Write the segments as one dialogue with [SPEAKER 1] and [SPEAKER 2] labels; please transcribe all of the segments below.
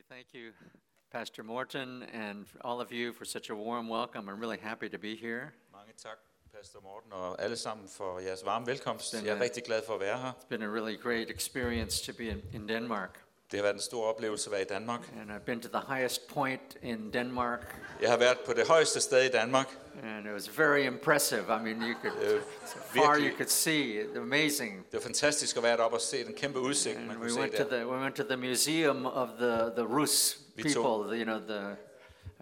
[SPEAKER 1] Hey, thank you, Pastor Morton, and all of you for such a warm welcome. I'm really happy to be here.
[SPEAKER 2] Mange tak, Pastor Morten, og alle sammen for jeres varme velkomst. Jeg er- rigtig glad for at være her.
[SPEAKER 1] It's been a really great experience to be in, in Denmark.
[SPEAKER 2] Det har været en stor oplevelse at være i Danmark.
[SPEAKER 1] And I've been to the highest point in Denmark,
[SPEAKER 2] Jeg har været på det højeste sted i Danmark.
[SPEAKER 1] and it was very impressive. I mean, you could,
[SPEAKER 2] Øh,
[SPEAKER 1] so far you could see, it, amazing.
[SPEAKER 2] Det var fantastisk at være deroppe og se den kæmpe udsigt, man
[SPEAKER 1] And
[SPEAKER 2] kunne
[SPEAKER 1] we
[SPEAKER 2] se
[SPEAKER 1] went to
[SPEAKER 2] der.
[SPEAKER 1] the we went to the museum of the the Rus people. The, you know, the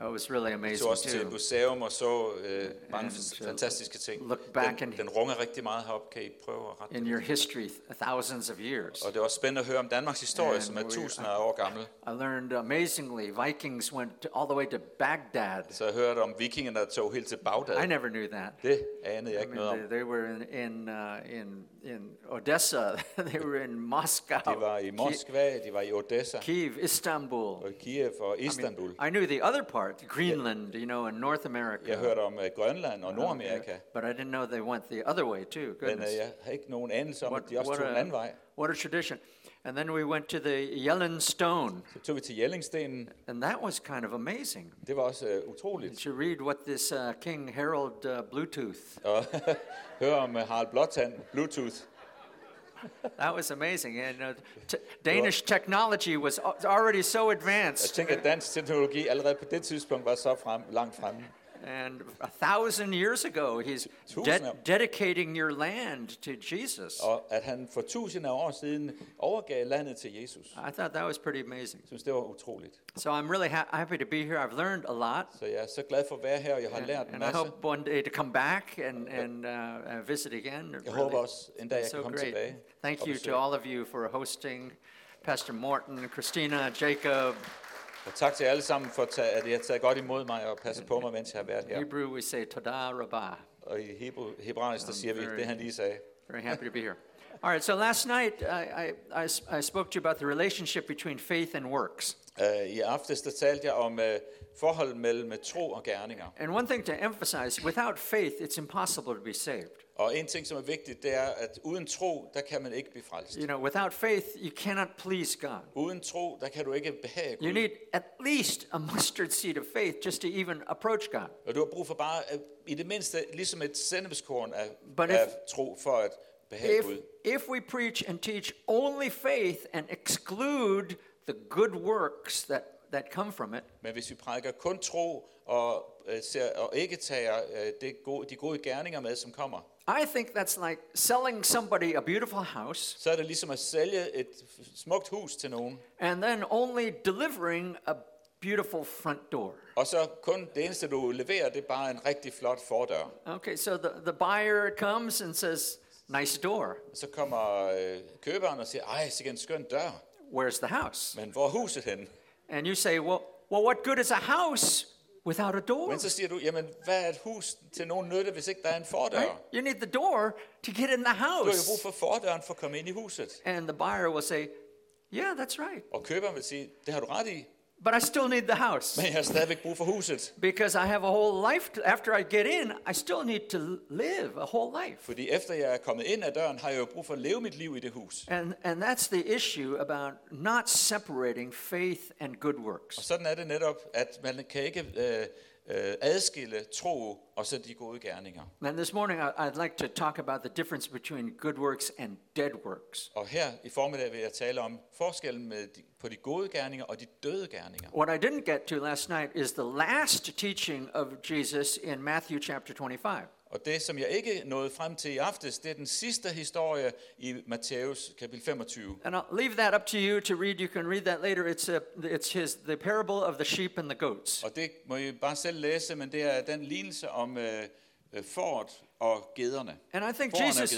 [SPEAKER 1] it was really amazing
[SPEAKER 2] tog også til
[SPEAKER 1] too.
[SPEAKER 2] museum og så øh, mange
[SPEAKER 1] And, uh,
[SPEAKER 2] fantastiske ting.
[SPEAKER 1] look back
[SPEAKER 2] Den,
[SPEAKER 1] and-
[SPEAKER 2] den runger rigtig meget heroppe. Kan I prøve at rette
[SPEAKER 1] In your history, thousands of years.
[SPEAKER 2] Og det er også spændende at høre om Danmarks historie,
[SPEAKER 1] And
[SPEAKER 2] som er tusinder af år gammel.
[SPEAKER 1] I learned amazingly Vikings went to, all the way to Baghdad.
[SPEAKER 2] Så jeg hørte om vikingerne, der tog helt til Bagdad.
[SPEAKER 1] I never knew that.
[SPEAKER 2] Det anede jeg
[SPEAKER 1] I mean,
[SPEAKER 2] noget om.
[SPEAKER 1] they, they were in in, uh, in in Odessa. they were in Moscow.
[SPEAKER 2] De var i Moskva, de var i Odessa,
[SPEAKER 1] Kiev, Istanbul.
[SPEAKER 2] og Kiev og
[SPEAKER 1] I, mean,
[SPEAKER 2] Istanbul.
[SPEAKER 1] I knew the other part, Greenland, you know, in North America.
[SPEAKER 2] Jeg hørte om øh, Grønland og
[SPEAKER 1] Uh,
[SPEAKER 2] Nordamerika,
[SPEAKER 1] But I didn't know they went the other way too.
[SPEAKER 2] men
[SPEAKER 1] Goodness.
[SPEAKER 2] øh, jeg har ikke nogen anelse om,
[SPEAKER 1] What,
[SPEAKER 2] at de også
[SPEAKER 1] what,
[SPEAKER 2] tog en anden
[SPEAKER 1] a,
[SPEAKER 2] vej.
[SPEAKER 1] what a tradition. And then we went to the Yellowstone,
[SPEAKER 2] Så tog vi til Jellingstenen.
[SPEAKER 1] and that was kind of amazing.
[SPEAKER 2] Det var også øh, utroligt.
[SPEAKER 1] To read what this uh, King Harold uh, Bluetooth,
[SPEAKER 2] Og høre om øh, Harald Blåtand, Bluetooth.
[SPEAKER 1] That was amazing. And uh, t- Danish technology was already so
[SPEAKER 2] Jeg
[SPEAKER 1] advanced.
[SPEAKER 2] tænker, at dansk teknologi allerede på det tidspunkt var så frem, langt fremme.
[SPEAKER 1] And a thousand years ago, he's de- dedicating your land to Jesus.
[SPEAKER 2] Og at han for tusinder af år siden overgav landet til Jesus.
[SPEAKER 1] I thought that was pretty amazing.
[SPEAKER 2] Jeg synes, det var utroligt.
[SPEAKER 1] So I'm really ha- happy to be here. I've learned a lot.
[SPEAKER 2] Så jeg er så glad for at være her, og jeg har lært en
[SPEAKER 1] And I hope one day to come back and, and uh, uh, visit again.
[SPEAKER 2] Jeg håber også en dag, jeg
[SPEAKER 1] so
[SPEAKER 2] kan komme
[SPEAKER 1] great.
[SPEAKER 2] tilbage.
[SPEAKER 1] Thank you to all of you for hosting Pastor Morton, Christina, Jacob.
[SPEAKER 2] Og tak til alle sammen for, at I har taget godt imod mig og passet på mig, mens jeg har været
[SPEAKER 1] In
[SPEAKER 2] her.
[SPEAKER 1] Hebrew, we say Toda Rabbah.
[SPEAKER 2] Og i hebraisk, der siger vi det, han lige sagde.
[SPEAKER 1] Very happy to be here. All right, so last night I, I, I, I spoke to you about the relationship between faith and works.
[SPEAKER 2] Uh, I aftes, der talte jeg om uh, forholdet mellem uh, tro og gerninger.
[SPEAKER 1] And one thing to emphasize without faith, it's impossible to be saved.
[SPEAKER 2] Og en ting, som er vigtigt, det er, at uden tro, der kan man ikke blive frelst.
[SPEAKER 1] You know, without faith, you cannot please God.
[SPEAKER 2] Uden tro, der kan du ikke behage
[SPEAKER 1] You
[SPEAKER 2] Gud.
[SPEAKER 1] need at least a mustard seed of faith just to even approach God.
[SPEAKER 2] Og du har brug for bare, i det mindste, ligesom et sennepskorn af,
[SPEAKER 1] But
[SPEAKER 2] af
[SPEAKER 1] if-
[SPEAKER 2] tro for at behage
[SPEAKER 1] If,
[SPEAKER 2] Gud.
[SPEAKER 1] if we preach and teach only faith and exclude the good works that, that come from it,
[SPEAKER 2] Men hvis vi prædiker kun tro og, uh, ser, og ikke tager uh, det gode, de gode gerninger med, som kommer,
[SPEAKER 1] I think that's like selling somebody a beautiful house
[SPEAKER 2] så er det ligesom at sælge et smukt hus til nogen,
[SPEAKER 1] and then only delivering a beautiful front door.
[SPEAKER 2] og så kun det eneste, du leverer, det er bare en rigtig flot fordør.
[SPEAKER 1] Okay, so the, the buyer comes and says, Nice door.
[SPEAKER 2] Så kommer øh, køberen og siger, ej, sikkert en skøn dør,
[SPEAKER 1] Where's the house?
[SPEAKER 2] men hvor er huset henne?
[SPEAKER 1] And you say, Well, well what good is a house without a door?
[SPEAKER 2] Men så siger du, jamen, hvad er et hus til nogen nytte, hvis ikke der er en fordør?
[SPEAKER 1] Right? You need the door to get in the
[SPEAKER 2] Du har jo
[SPEAKER 1] house.
[SPEAKER 2] brug for fordøren for at komme ind i huset.
[SPEAKER 1] And the buyer will say, Yeah, that's right.
[SPEAKER 2] Og køberen vil sige, det har du ret i,
[SPEAKER 1] But I still need the house.
[SPEAKER 2] men jeg har stadigvæk brug for huset.
[SPEAKER 1] Because I have a whole life. To, after I get in, I still need to live a whole life.
[SPEAKER 2] Fordi efter jeg er kommet ind ad døren, har jeg jo brug for at leve mit liv i det hus.
[SPEAKER 1] And, and that's the issue about not separating faith and good
[SPEAKER 2] Og
[SPEAKER 1] works.
[SPEAKER 2] sådan er det netop, at man kan ikke øh, øh, adskille tro og så de gode gerninger.
[SPEAKER 1] And this morning, I'd like to talk about the difference between good works and dead works.
[SPEAKER 2] Og her i formiddag vil jeg tale om forskellen med de, på de gode gerninger og de døde gerninger.
[SPEAKER 1] What I didn't get to last night is the last teaching of Jesus in Matthew chapter 25.
[SPEAKER 2] Og det, som jeg ikke nåede frem til i aftes, det er den sidste historie i Matthæus kapitel 25.
[SPEAKER 1] And I'll leave that up to you to read. You can read that later. It's, a, it's his, the parable of the sheep and the goats.
[SPEAKER 2] Og det må I bare selv læse, men det er den lignelse om øh, øh, fåret og gederne.
[SPEAKER 1] And I think Jesus.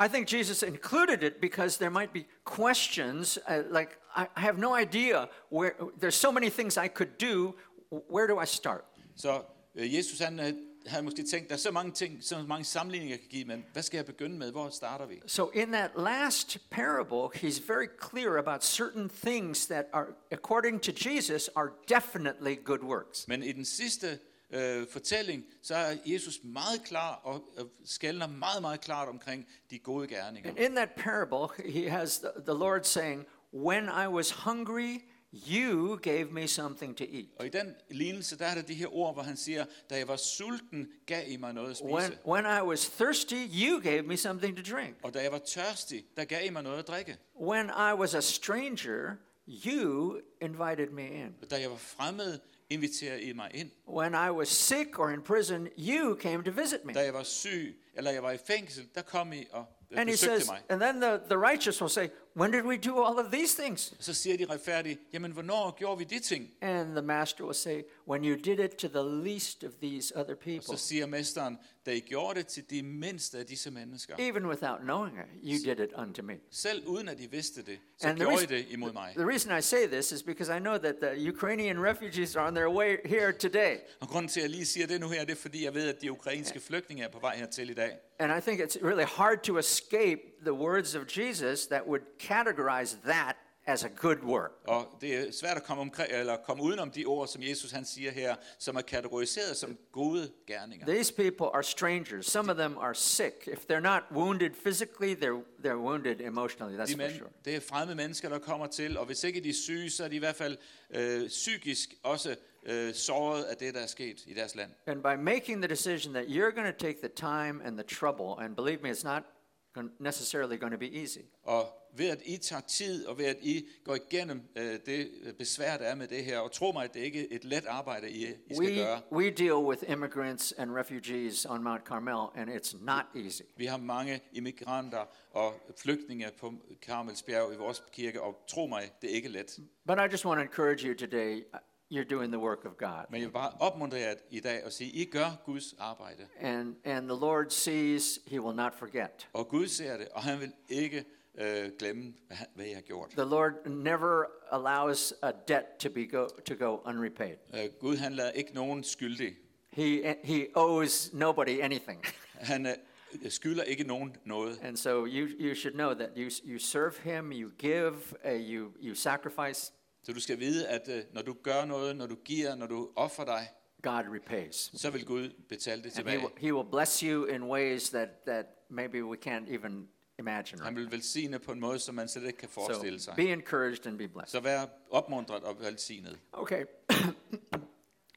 [SPEAKER 1] I think Jesus included it because there might be questions uh, like I, I have no idea where. There's so many things I could do. Where do I start?
[SPEAKER 2] Så øh, Jesus han havde måske tænkt, der er så mange ting, så mange sammenligninger jeg kan give, men hvad skal jeg begynde med? Hvor starter vi?
[SPEAKER 1] So in that last parable, he's very clear about certain things that are, according to Jesus, are definitely good works.
[SPEAKER 2] Men i den sidste øh, fortælling, så er Jesus meget klar og, og skældner meget, meget klart omkring de gode gerninger.
[SPEAKER 1] And in that parable, he has the, the Lord saying, When I was hungry, you gave me something to eat.
[SPEAKER 2] Og i den lignelse, der er der de her ord, hvor han siger, da jeg var sulten, gav I mig noget at spise.
[SPEAKER 1] When, when I was thirsty, you gave me something to drink.
[SPEAKER 2] Og da jeg var tørstig, der gav I mig noget at drikke.
[SPEAKER 1] When I was a stranger, you invited me in.
[SPEAKER 2] Og da jeg var fremmed, inviterede I mig ind.
[SPEAKER 1] When I was sick or in prison, you came to visit me.
[SPEAKER 2] Da jeg var syg, eller jeg var i fængsel, der kom I og øh,
[SPEAKER 1] And he says,
[SPEAKER 2] mig.
[SPEAKER 1] and then the, the righteous will say, When did we do all of these things?
[SPEAKER 2] Så siger de retfærdige, jamen hvornår gjorde vi de ting?
[SPEAKER 1] And the master will say, When you did it to the least of these other
[SPEAKER 2] Og
[SPEAKER 1] people,
[SPEAKER 2] så siger mesteren, da I gjorde det til de mindste af disse mennesker.
[SPEAKER 1] even without knowing it, you did it unto me.
[SPEAKER 2] Selv uden at I vidste det, så
[SPEAKER 1] And
[SPEAKER 2] gjorde I
[SPEAKER 1] reason-
[SPEAKER 2] det imod mig.
[SPEAKER 1] The reason I say this is because I know that the Ukrainian refugees are on their way here today.
[SPEAKER 2] Og grunden til, at jeg lige siger det nu her, det er fordi, jeg ved, at de ukrainske flygtninge er på vej hertil i dag.
[SPEAKER 1] And I think it's really hard to escape the words of Jesus that would categorize that as a good work.
[SPEAKER 2] Og det er svært at komme, omkring, eller komme udenom de ord, som Jesus han siger her, som er kategoriseret som gode gerninger.
[SPEAKER 1] These people are strangers. Some of them are sick. If they're not wounded physically, they're, they're wounded emotionally, that's
[SPEAKER 2] De
[SPEAKER 1] for
[SPEAKER 2] men,
[SPEAKER 1] sure.
[SPEAKER 2] det er fremmede mennesker, der kommer til, og hvis ikke de er syge, så er de i hvert fald øh, psykisk også øh, såret af det, der er sket i deres land.
[SPEAKER 1] And by making the decision that you're going to take the time and the trouble, and believe me, it's not necessarily going to be easy.
[SPEAKER 2] Og ved at I tager tid, og ved at I går igennem øh, det besvær, der er med det her, og tro mig, at det ikke er et let arbejde, I, I skal
[SPEAKER 1] We,
[SPEAKER 2] gøre.
[SPEAKER 1] we deal with immigrants and refugees on Mount Carmel, and it's not easy.
[SPEAKER 2] Vi har mange immigranter og flygtninge på Karmelsbjerg i vores kirke, og tro mig, det er ikke let.
[SPEAKER 1] But I just want to encourage you today uh, you're doing the work of God.
[SPEAKER 2] Men jeg bare opmuntre jer i dag og sige, I gør Guds arbejde.
[SPEAKER 1] And, and the Lord sees, He will not forget.
[SPEAKER 2] Og Gud ser det, og han vil ikke øh, glemme, hvad, hvad I har gjort.
[SPEAKER 1] The Lord never allows a debt to, be go, to go unrepaid.
[SPEAKER 2] Øh, Gud han lader ikke nogen skyldig.
[SPEAKER 1] He, he owes nobody anything.
[SPEAKER 2] Han øh, skylder ikke nogen noget.
[SPEAKER 1] And so you, you should know that you, you serve Him, you give, uh, you, you sacrifice,
[SPEAKER 2] Så du skal vide, at øh, når du gør noget, når du giver, når du offrer dig,
[SPEAKER 1] God repays.
[SPEAKER 2] så vil Gud betale det
[SPEAKER 1] And he
[SPEAKER 2] tilbage.
[SPEAKER 1] will, he will bless you in ways that, that maybe we can't even imagine.
[SPEAKER 2] Han vil velsigne på en måde, som man slet ikke kan
[SPEAKER 1] So
[SPEAKER 2] forestille sig.
[SPEAKER 1] be encouraged and be blessed.
[SPEAKER 2] Så vær opmuntret og velsignet.
[SPEAKER 1] Okay.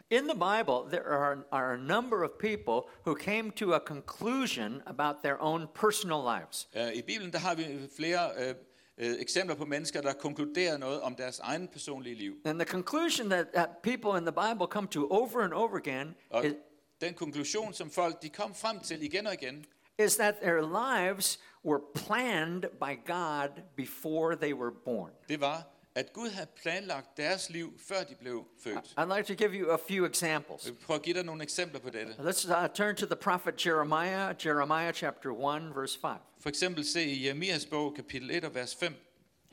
[SPEAKER 1] In the Bible, there are, are a number of people who came to a conclusion about their own personal lives.
[SPEAKER 2] Øh, I Bibelen der har vi flere øh, øh, eksempler på mennesker, der konkluderer noget om deres egen personlige liv.
[SPEAKER 1] And the conclusion that, that people in the Bible come to over and over again
[SPEAKER 2] Og
[SPEAKER 1] is,
[SPEAKER 2] den konklusion, som folk de kom frem til igen og igen,
[SPEAKER 1] is that their lives were planned by God before they were born.
[SPEAKER 2] det var, at Gud havde planlagt deres liv, før de blev født.
[SPEAKER 1] I'd like to give you a few examples.
[SPEAKER 2] Jeg vil prøve at give dig nogle eksempler på dette.
[SPEAKER 1] Let's uh, turn to the prophet Jeremiah, Jeremiah chapter 1, verse 5.
[SPEAKER 2] For eksempel se i Jeremias bog, kapitel 1 og vers 5.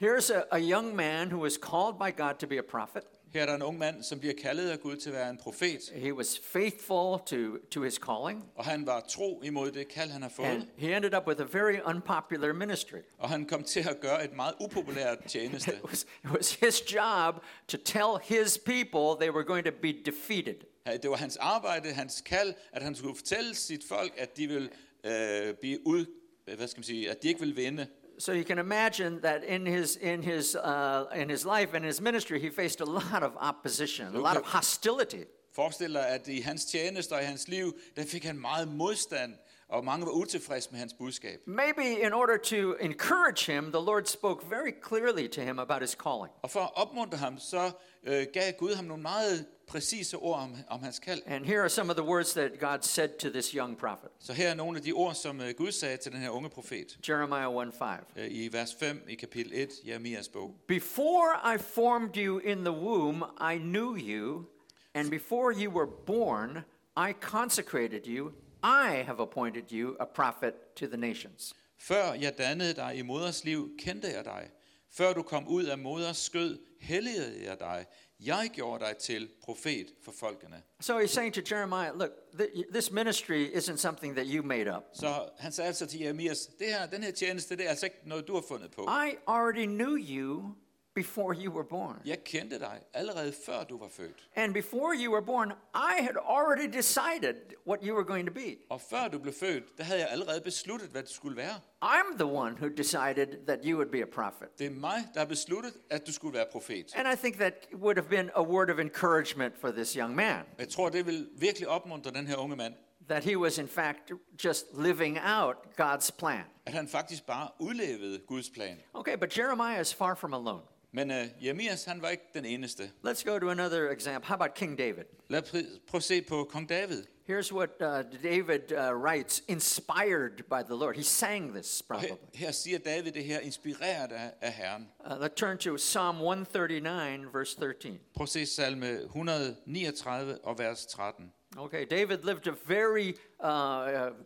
[SPEAKER 1] Here's a, a young man who was called by God to be a prophet.
[SPEAKER 2] Her er der en ung mand, som bliver kaldet af Gud til at være en profet,
[SPEAKER 1] He was faithful to, to his calling,
[SPEAKER 2] og han var tro imod det kald, han har
[SPEAKER 1] and
[SPEAKER 2] fået.
[SPEAKER 1] he ended up with a very unpopular ministry.
[SPEAKER 2] Og han kom til at gøre et meget upopulært tjeneste.
[SPEAKER 1] It was, it was his job to tell his people they were going to be defeated.
[SPEAKER 2] Det var hans arbejde, hans kald, at han skulle fortælle sit folk, at de vil øh, blive ud, hvad skal man sige, at de ikke vil vinde.
[SPEAKER 1] So you can imagine that in his in his uh, in his life and his ministry, he faced a lot of opposition, a lot of hostility.
[SPEAKER 2] Forestil dig, at i hans tjeneste og i hans liv, der fik han meget modstand, og mange var utilfredse med hans budskab.
[SPEAKER 1] Maybe in order to encourage him, the Lord spoke very clearly to him about his calling.
[SPEAKER 2] Og for at opmuntre ham, så øh, gav Gud ham nogle meget præcise ord om, om hans kald.
[SPEAKER 1] And here are some of the words that God said to this young prophet.
[SPEAKER 2] Så her er nogle af de ord, som øh, Gud sagde til den her unge profet.
[SPEAKER 1] Jeremiah 1:5.
[SPEAKER 2] Øh, I vers 5 i kapitel 1, Jeremias bog.
[SPEAKER 1] Before I formed you in the womb, I knew you, and before you were born, I consecrated you. I have appointed you a prophet to the nations.
[SPEAKER 2] Før jeg dannede dig i moders liv, kendte jeg dig. Før du kom ud af moders skød, helligede jeg dig. Jeg gjorde dig til profet for folkene.
[SPEAKER 1] So he's saying to Jeremiah, look, th- this ministry isn't something that you made up.
[SPEAKER 2] Så han sagde altså til Jeremias, det her, den her tjeneste, det er altså ikke noget, du har fundet på.
[SPEAKER 1] I already knew you before you were born.
[SPEAKER 2] Jeg kendte dig allerede før du var født.
[SPEAKER 1] And before you were born, I had already decided what you were going to be.
[SPEAKER 2] Og før du blev født, der havde jeg allerede besluttet, hvad du skulle være.
[SPEAKER 1] I'm the one who decided that you would be a prophet.
[SPEAKER 2] Det er mig, der har besluttet, at du skulle være profet.
[SPEAKER 1] And I think that would have been a word of encouragement for this young man.
[SPEAKER 2] Jeg tror, det vil virkelig opmuntre den her unge mand,
[SPEAKER 1] That he was, in fact, just living out God's plan.
[SPEAKER 2] at han faktisk bare udlevede Guds plan.
[SPEAKER 1] Okay, but Jeremiah is far from alone.
[SPEAKER 2] Men uh, Jeremias, han var ikke den eneste.
[SPEAKER 1] Let's go to another example. How about King David?
[SPEAKER 2] Lad os pr- prøve at se på kong David.
[SPEAKER 1] Here's what uh, David uh, writes, inspired by the Lord. He sang this
[SPEAKER 2] Og her,
[SPEAKER 1] probably.
[SPEAKER 2] her siger David det her, inspireret af, af Herren.
[SPEAKER 1] Uh, let's turn to Psalm 139, verse 13.
[SPEAKER 2] Prøv at se salme 139 og vers 13.
[SPEAKER 1] Okay, David lived a very uh,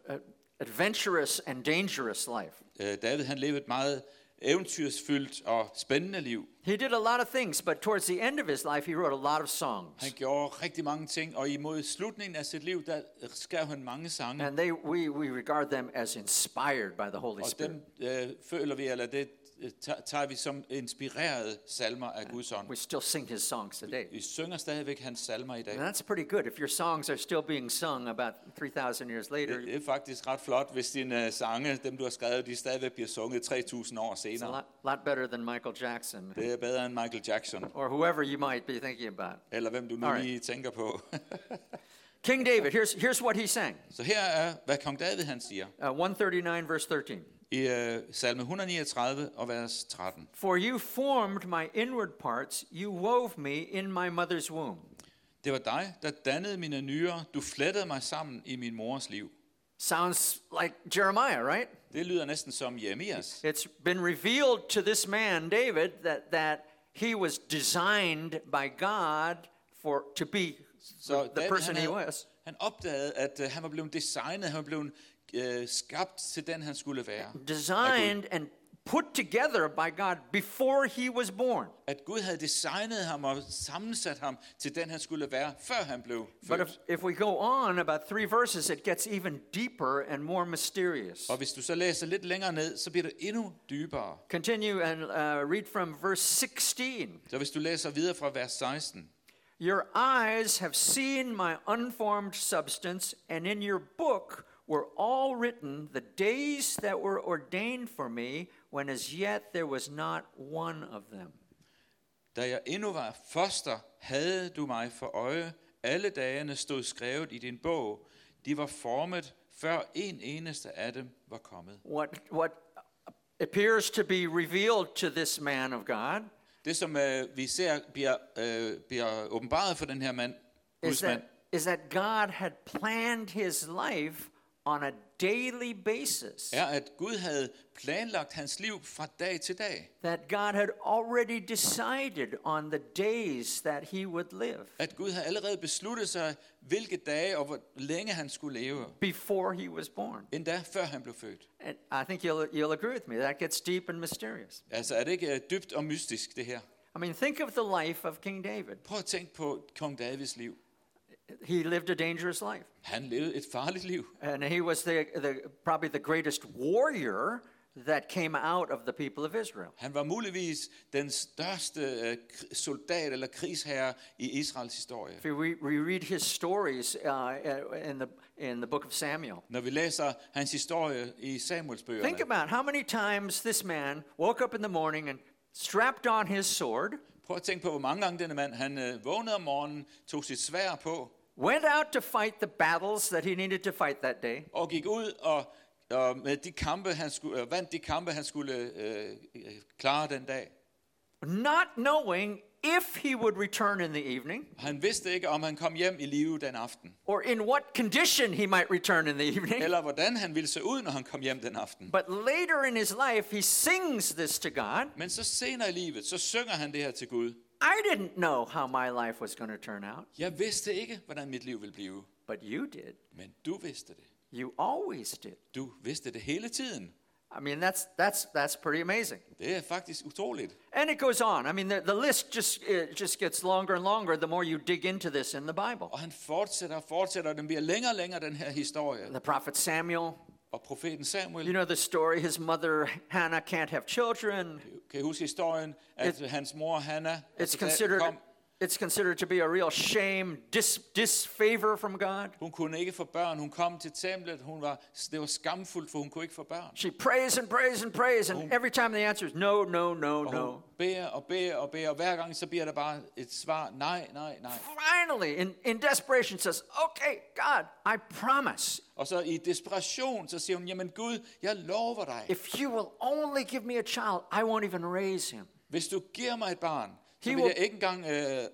[SPEAKER 1] uh, adventurous and dangerous life.
[SPEAKER 2] Øh, David han levede et meget eventyrsfyldt og spændende liv.
[SPEAKER 1] He did a lot of things, but towards the end of his life, he wrote a lot of songs.
[SPEAKER 2] Han gjorde rigtig mange ting, og imod slutningen af sit liv, der skrev han mange sange.
[SPEAKER 1] And they, we, we regard them as inspired by the Holy
[SPEAKER 2] Og
[SPEAKER 1] Spirit.
[SPEAKER 2] dem øh, føler vi, eller det tager- vi som inspirerede salmer af Guds ånd.
[SPEAKER 1] We still sing his songs today.
[SPEAKER 2] Vi synger stadigvæk hans salmer i dag.
[SPEAKER 1] And that's pretty good. If your songs are still being sung about 3,000 years later,
[SPEAKER 2] Det, det er faktisk ret flot, hvis dine øh, sange, dem du har skrevet, de stadigvæk bliver sunget 3.000 år
[SPEAKER 1] it's a
[SPEAKER 2] senere.
[SPEAKER 1] lot, lot better than Michael Jackson
[SPEAKER 2] Det er bedre end Michael Jackson,
[SPEAKER 1] or whoever you might be thinking about.
[SPEAKER 2] eller hvem du nu
[SPEAKER 1] Alright.
[SPEAKER 2] lige tænker på.
[SPEAKER 1] King David, here's, here's what he sang
[SPEAKER 2] Så her er, hvad kong David han siger.
[SPEAKER 1] uh, 139, verse 13.
[SPEAKER 2] I uh, salme 139 og vers 13.
[SPEAKER 1] For you formed my inward parts, you wove me in my mother's womb.
[SPEAKER 2] Det var dig, der dannede mine nyrer. Du flettede mig sammen i min mors liv.
[SPEAKER 1] Sounds like Jeremiah, right?
[SPEAKER 2] Det lyder næsten som Jeremias.
[SPEAKER 1] It's been revealed to this man, David, that, that he was designed by God for to be
[SPEAKER 2] Så
[SPEAKER 1] the
[SPEAKER 2] David,
[SPEAKER 1] person
[SPEAKER 2] han,
[SPEAKER 1] he was.
[SPEAKER 2] han opdagede, at uh, han var blevet designet, han var blevet uh, skabt til den, han skulle være.
[SPEAKER 1] Designed and put together by God before he was born.
[SPEAKER 2] At Gud havde designet ham og sammensat ham til den, han skulle være, før han blev
[SPEAKER 1] But if,
[SPEAKER 2] født.
[SPEAKER 1] if we go on about three verses, it gets even deeper and more mysterious.
[SPEAKER 2] Og hvis du så læser lidt længere ned, så bliver det endnu dybere.
[SPEAKER 1] Continue and uh, read from verse 16.
[SPEAKER 2] Så hvis du læser videre fra vers 16.
[SPEAKER 1] Your eyes have seen my unformed substance, and in your book were all written the days that were ordained for me, when as yet there was not one of them.
[SPEAKER 2] Da jeg endnu var foster, havde du mig for øje. Alle dagene stod skrevet i din bog. De var formet, før en eneste af dem var kommet.
[SPEAKER 1] What, what appears to be revealed to this man of God
[SPEAKER 2] Det, som øh, vi ser bliver, øh, bliver åbenbaret for den her mand,
[SPEAKER 1] is that,
[SPEAKER 2] mand,
[SPEAKER 1] is that God had planned his life on a daily basis.
[SPEAKER 2] er, at Gud havde planlagt hans liv fra dag til dag.
[SPEAKER 1] That God had already decided on the days that he would live
[SPEAKER 2] At Gud havde allerede besluttet sig, hvilke dage og hvor længe han skulle leve,
[SPEAKER 1] before he was born.
[SPEAKER 2] endda før han blev født.
[SPEAKER 1] And I think you'll, you'll agree with me. That gets deep and mysterious.
[SPEAKER 2] Altså er det ikke øh, dybt og mystisk, det her?
[SPEAKER 1] I mean, think of the life of King David.
[SPEAKER 2] Prøv at tænke på kong Davids liv.
[SPEAKER 1] He lived a dangerous life.
[SPEAKER 2] Han levede et farligt liv.
[SPEAKER 1] And he was the, the, probably the greatest warrior that came out of the people of Israel.
[SPEAKER 2] Han var muligvis den største øh, soldat eller krigsherre i Israels historie.
[SPEAKER 1] If we, we read his stories uh, in, the, in the book of Samuel,
[SPEAKER 2] Når vi læser hans historie i Samuels bøgerne,
[SPEAKER 1] think about how many times this man woke up in the morning and strapped on his sword,
[SPEAKER 2] prøv at tænke på, hvor mange gange denne mand, han øh, vågnede om morgenen, tog sit svær på,
[SPEAKER 1] went out to fight the battles that he needed to fight that day,
[SPEAKER 2] og gik ud og, og med de kampe, han skulle, øh, vandt de kampe, han skulle øh, øh, klare den dag.
[SPEAKER 1] not knowing if he would return in the evening
[SPEAKER 2] Han vidste ikke, om han kom hjem i live den aften,
[SPEAKER 1] or in what condition he might return in the evening.
[SPEAKER 2] eller hvordan han ville se ud, når han kom hjem den aften.
[SPEAKER 1] But later in his life, he sings this to God.
[SPEAKER 2] Men så senere i livet, så synger han det her til Gud.
[SPEAKER 1] I didn't know how my life was going to turn out,
[SPEAKER 2] Jeg vidste ikke, hvordan mit liv ville blive,
[SPEAKER 1] but you did.
[SPEAKER 2] men du vidste det.
[SPEAKER 1] You always did.
[SPEAKER 2] Du vidste det hele tiden.
[SPEAKER 1] I mean, that's, that's, that's pretty amazing.
[SPEAKER 2] Det er faktisk utroligt.
[SPEAKER 1] And it goes on. I mean, the, the list just, it just gets longer and longer the more you dig into this in the Bible.
[SPEAKER 2] Og han fortsætter, og den bliver længere og længere, den her historie.
[SPEAKER 1] The prophet Samuel,
[SPEAKER 2] og profeten Samuel.
[SPEAKER 1] You know the story. His mother Hannah can't have children.
[SPEAKER 2] Kan I huske historien, at hans mor Hanna
[SPEAKER 1] It's considered it's considered to be a real shame, dis, disfavor from God.
[SPEAKER 2] hun kunne ikke få børn. Hun kom til templet. Hun var, det var skamfuldt, for hun kunne ikke få børn.
[SPEAKER 1] She prays and prays and prays, and every time the answer is no, no, no, no.
[SPEAKER 2] hun beder og beder og beder, og hver gang så bliver der bare et svar, nej, nej, nej.
[SPEAKER 1] Finally, in, in desperation, says, "Okay, God, I promise,
[SPEAKER 2] Og så i desperation, så siger hun, jamen Gud, jeg lover dig,
[SPEAKER 1] if you will only give me a child, I won't even raise him.
[SPEAKER 2] hvis du giver mig et barn, så
[SPEAKER 1] He
[SPEAKER 2] vil
[SPEAKER 1] will-
[SPEAKER 2] jeg ikke engang øh,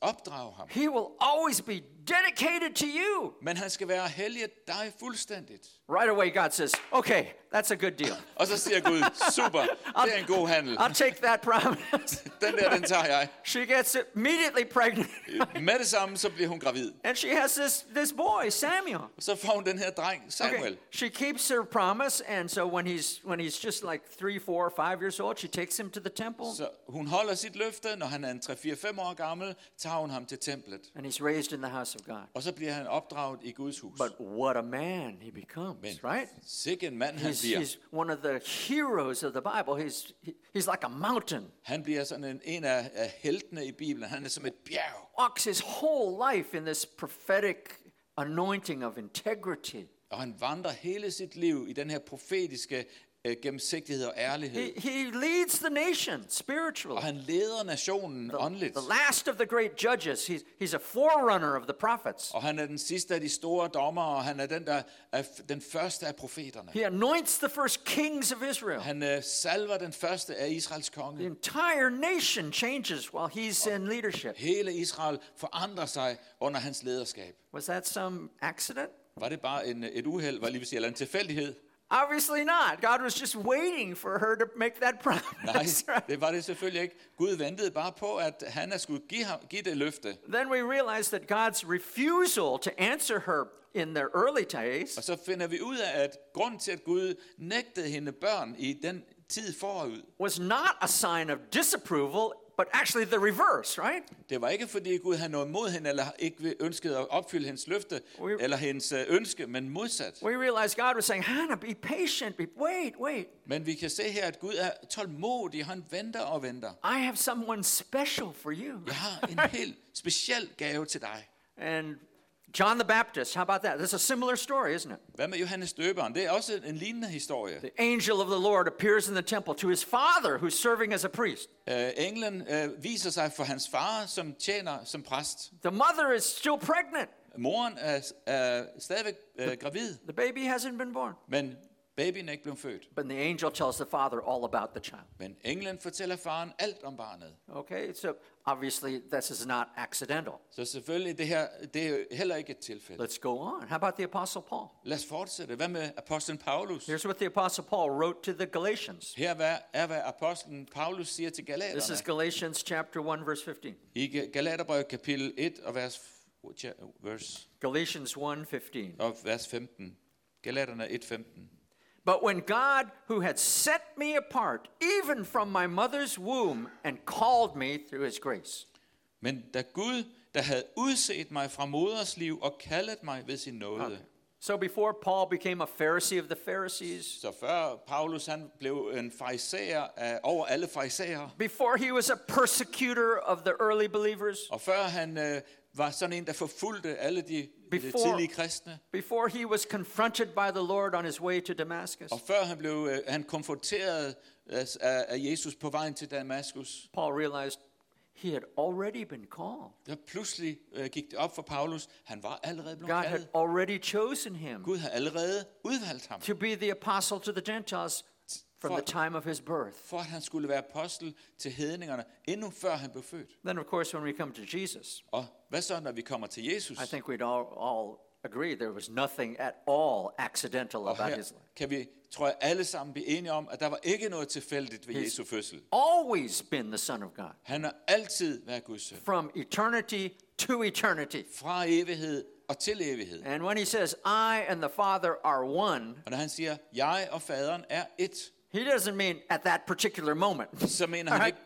[SPEAKER 2] opdrage ham.
[SPEAKER 1] He will always be dedicated to you."
[SPEAKER 2] Men han skal være hellig dig fuldstændigt.
[SPEAKER 1] Right away, God says, "Okay, that's a good deal.
[SPEAKER 2] Og så siger Gud, super, det er en god handel.
[SPEAKER 1] I'll take that promise."
[SPEAKER 2] Den der, den tager jeg.
[SPEAKER 1] she gets immediately pregnant,
[SPEAKER 2] Med det samme, så bliver hun gravid.
[SPEAKER 1] and she has this this boy, Samuel.
[SPEAKER 2] Og så får hun den her dreng, Samuel.
[SPEAKER 1] Okay. She keeps her promise, and so when he's when he's just like three, four, five years old, she takes him to the temple,
[SPEAKER 2] Så hun holder sit løfte, når han er en 3-4-5 år gammel, tager hun ham til templet.
[SPEAKER 1] and he's raised in the house of God.
[SPEAKER 2] Og så bliver han opdraget i Guds hus.
[SPEAKER 1] But what a man he becomes,
[SPEAKER 2] Men
[SPEAKER 1] right?
[SPEAKER 2] sikke en mand han bliver.
[SPEAKER 1] he's one of the heroes of the Bible. He's he, he's like a mountain.
[SPEAKER 2] Han bliver sådan en, en af, af heltene i Bibelen. Han er som et bjerg.
[SPEAKER 1] Walks his whole life in this prophetic anointing of integrity.
[SPEAKER 2] Og han vandrer hele sit liv i den her profetiske gennemsigtighed og ærlighed.
[SPEAKER 1] He, he leads the nation spiritually.
[SPEAKER 2] Og han leder nationen åndeligt.
[SPEAKER 1] The last of the great judges. He's, he's a forerunner of the prophets.
[SPEAKER 2] Og han er den sidste af de store dommer, og han er den, der er den første af profeterne.
[SPEAKER 1] He anoints the first kings of Israel.
[SPEAKER 2] Han øh, salver den første af Israels
[SPEAKER 1] The
[SPEAKER 2] konge.
[SPEAKER 1] entire nation changes while he's in leadership.
[SPEAKER 2] Hele Israel forandrer sig under hans lederskab.
[SPEAKER 1] Was that some accident?
[SPEAKER 2] Var det bare en, et uheld, var lige vil sige, eller en tilfældighed?
[SPEAKER 1] Obviously not. God was just waiting for her to make that
[SPEAKER 2] Nej,
[SPEAKER 1] promise. right?
[SPEAKER 2] det var det selvfølgelig ikke. Gud ventede bare på, at han skulle give, ham, give det løfte.
[SPEAKER 1] Then we realize that God's refusal to answer her in their early days
[SPEAKER 2] Og så finder vi ud af, at grunden til, at Gud nægtede hende børn i den tid forud,
[SPEAKER 1] was not a sign of disapproval, but actually the reverse, right?
[SPEAKER 2] det var ikke fordi Gud havde noget mod hende, eller ikke ønskede at opfylde hendes løfte,
[SPEAKER 1] We-
[SPEAKER 2] eller hendes øh, ønske, men modsat.
[SPEAKER 1] We realize God was saying, Hannah, be patient. Be, wait, wait.
[SPEAKER 2] Men vi kan se her, at Gud er tålmodig, han venter og venter.
[SPEAKER 1] I have someone special for you.
[SPEAKER 2] Jeg har en helt speciel gave til dig.
[SPEAKER 1] And John the Baptist, how about that? That's a similar story, isn't it?
[SPEAKER 2] Hvad med Johannes Døberen? Det er også en lignende historie.
[SPEAKER 1] The angel of the Lord appears in the temple to his father, who's serving as a priest.
[SPEAKER 2] Uh, englen uh, viser sig for hans far, som tjener som præst.
[SPEAKER 1] The mother is still pregnant.
[SPEAKER 2] Moren er, er stadigvæk uh, gravid,
[SPEAKER 1] The baby hasn't been born.
[SPEAKER 2] men babyen er ikke blevet født.
[SPEAKER 1] But the angel tells the father all about the child.
[SPEAKER 2] Men englen fortæller faren alt om barnet.
[SPEAKER 1] Okay, so obviously this is not accidental.
[SPEAKER 2] Så selvfølgelig, det her det er heller ikke et tilfælde.
[SPEAKER 1] Let's go on. How about the Apostle Paul?
[SPEAKER 2] Lad os fortsætte. Hvad med apostlen Paulus?
[SPEAKER 1] Here's what the Apostle Paul wrote to the Galatians.
[SPEAKER 2] Her hvad- er, hvad apostlen Paulus siger til
[SPEAKER 1] This is
[SPEAKER 2] galaterne.
[SPEAKER 1] Galatians chapter 1, verse 15.
[SPEAKER 2] I Ga- Galaterbrevet kapitel 1 og vers, f- vers,
[SPEAKER 1] Galatians 1, 15.
[SPEAKER 2] og vers 15. Galaterne 1.15.
[SPEAKER 1] But when God, who had set me apart, even from my mother's womb, and called me through his grace.
[SPEAKER 2] Men da Gud, der havde udset mig fra moders liv og kaldet mig ved sin nåde.
[SPEAKER 1] So before Paul became a Pharisee of the Pharisees,
[SPEAKER 2] Så før Paulus han blev en fariserer af, over alle farisæere,
[SPEAKER 1] before he was a persecutor of the early believers,
[SPEAKER 2] og før han øh, var sådan en, der forfulgte alle de,
[SPEAKER 1] Before-
[SPEAKER 2] tidlige kristne,
[SPEAKER 1] before he was confronted by the Lord on his way to Damascus,
[SPEAKER 2] og før han blev øh, han konfronteret af, af af Jesus på vejen til Damaskus,
[SPEAKER 1] Paul realized he had already been called.
[SPEAKER 2] der pludselig øh, gik det op for Paulus, han var allerede blevet
[SPEAKER 1] God had
[SPEAKER 2] kaldet.
[SPEAKER 1] already chosen him
[SPEAKER 2] Gud havde allerede udvalgt ham,
[SPEAKER 1] to be the apostle to the Gentiles from the time of his birth.
[SPEAKER 2] for at han skulle være apostel til hedningerne, endnu før han blev født.
[SPEAKER 1] Then, of course, when we come to Jesus,
[SPEAKER 2] Og hvad så, når vi kommer til Jesus?
[SPEAKER 1] I think we'd all, all agree there was nothing at all accidental
[SPEAKER 2] Og
[SPEAKER 1] about his life.
[SPEAKER 2] kan vi, tror jeg, alle sammen blive enige om, at der var ikke noget tilfældigt ved Jesu fødsel.
[SPEAKER 1] Always been the Son of God.
[SPEAKER 2] Han har altid været Guds søn.
[SPEAKER 1] From eternity to eternity.
[SPEAKER 2] Fra evighed og til evighed.
[SPEAKER 1] And when he says, I and the Father are one,
[SPEAKER 2] Og når han siger, jeg og faderen er et,
[SPEAKER 1] he doesn't mean at that particular moment.
[SPEAKER 2] så mener han ikke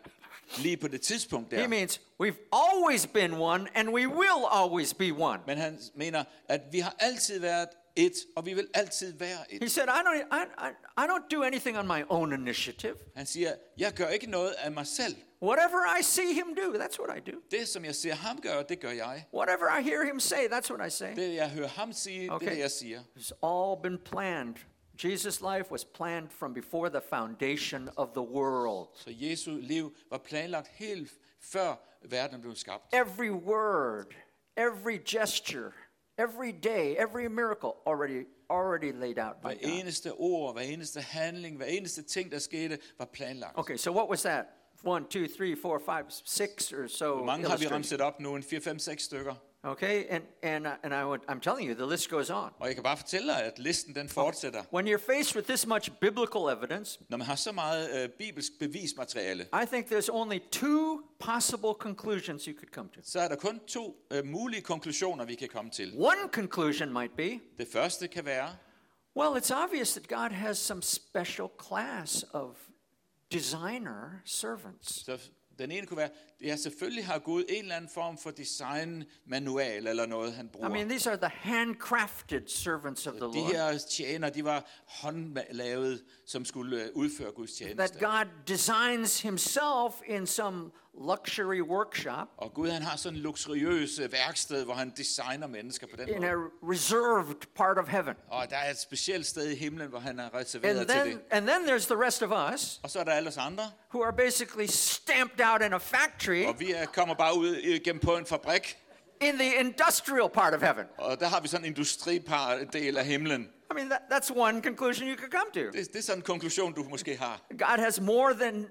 [SPEAKER 2] lige på det tidspunkt
[SPEAKER 1] He means we've always been one and we will always be one.
[SPEAKER 2] Men han mener, at vi har altid været et, og vi vil altid være et.
[SPEAKER 1] He said, I don't, I, I, I don't do anything on my own initiative.
[SPEAKER 2] Han siger, jeg gør ikke noget af mig selv.
[SPEAKER 1] Whatever I see him do, that's what I do.
[SPEAKER 2] Det, som jeg ser ham gøre, det gør jeg.
[SPEAKER 1] Whatever I hear him say, that's what I say.
[SPEAKER 2] Det, jeg hører ham sige, okay. det er det, jeg siger.
[SPEAKER 1] It's all been planned. Jesus' life was planned from before the foundation of the world.
[SPEAKER 2] Så Jesu liv var planlagt helt før verden blev skabt.
[SPEAKER 1] Every word, every gesture, every day, every miracle already already laid out by
[SPEAKER 2] Hver
[SPEAKER 1] God.
[SPEAKER 2] eneste ord, hver eneste handling, hver eneste ting, der skete, var planlagt.
[SPEAKER 1] Okay, so what was that? One, two, three, four, five, six or so.
[SPEAKER 2] Hvor mange har vi ramset op nu? En 4, 5, 6 stykker.
[SPEAKER 1] Okay, and and uh, and I would, I'm telling you, the list goes on.
[SPEAKER 2] Og jeg kan bare fortælle dig, at listen den fortsætter.
[SPEAKER 1] When you're faced with this much biblical evidence,
[SPEAKER 2] Når man har så meget øh, bibelsk bevismateriale,
[SPEAKER 1] I think there's only two possible conclusions you could come to.
[SPEAKER 2] så er der kun to øh, mulige konklusioner, vi kan komme til.
[SPEAKER 1] One conclusion might be,
[SPEAKER 2] Det første kan være,
[SPEAKER 1] well, it's obvious that God has some special class of designer servants.
[SPEAKER 2] så den ene kunne være, ja selvfølgelig har Gud en eller anden form for designmanual eller noget, han
[SPEAKER 1] I
[SPEAKER 2] bruger.
[SPEAKER 1] mean, these are the handcrafted servants of the
[SPEAKER 2] De
[SPEAKER 1] Lord.
[SPEAKER 2] her tjener, de var håndlavet, som skulle øh, udføre Guds
[SPEAKER 1] That
[SPEAKER 2] tjeneste.
[SPEAKER 1] God designs himself in some luxury workshop
[SPEAKER 2] Og Gud han har sådan en luksuriøs øh, værksted, hvor han designer mennesker på den
[SPEAKER 1] in
[SPEAKER 2] måde.
[SPEAKER 1] a reserved part of heaven.
[SPEAKER 2] Og der er et specielt sted i himlen, hvor han er
[SPEAKER 1] And
[SPEAKER 2] reserveret til
[SPEAKER 1] then,
[SPEAKER 2] det.
[SPEAKER 1] and then there's the rest of us
[SPEAKER 2] Og så er der alle os andre,
[SPEAKER 1] who are basically stamped out in a factory
[SPEAKER 2] og vi er, kommer bare ud igennem på en fabrik,
[SPEAKER 1] in the industrial part of heaven.
[SPEAKER 2] og der har vi sådan en industripar-del af himlen.
[SPEAKER 1] I mean, that, that's one conclusion you could come to.
[SPEAKER 2] Det, det er sådan en konklusion, du måske har.
[SPEAKER 1] God has more than,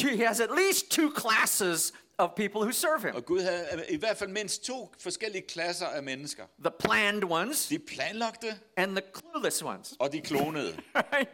[SPEAKER 1] he has at least two classes of people who serve him
[SPEAKER 2] Og Gud havde i hvert fald mindst to forskellige klasser af mennesker.
[SPEAKER 1] the planned ones
[SPEAKER 2] De planlagte,
[SPEAKER 1] and the clueless ones.
[SPEAKER 2] og de klonede.
[SPEAKER 1] Right?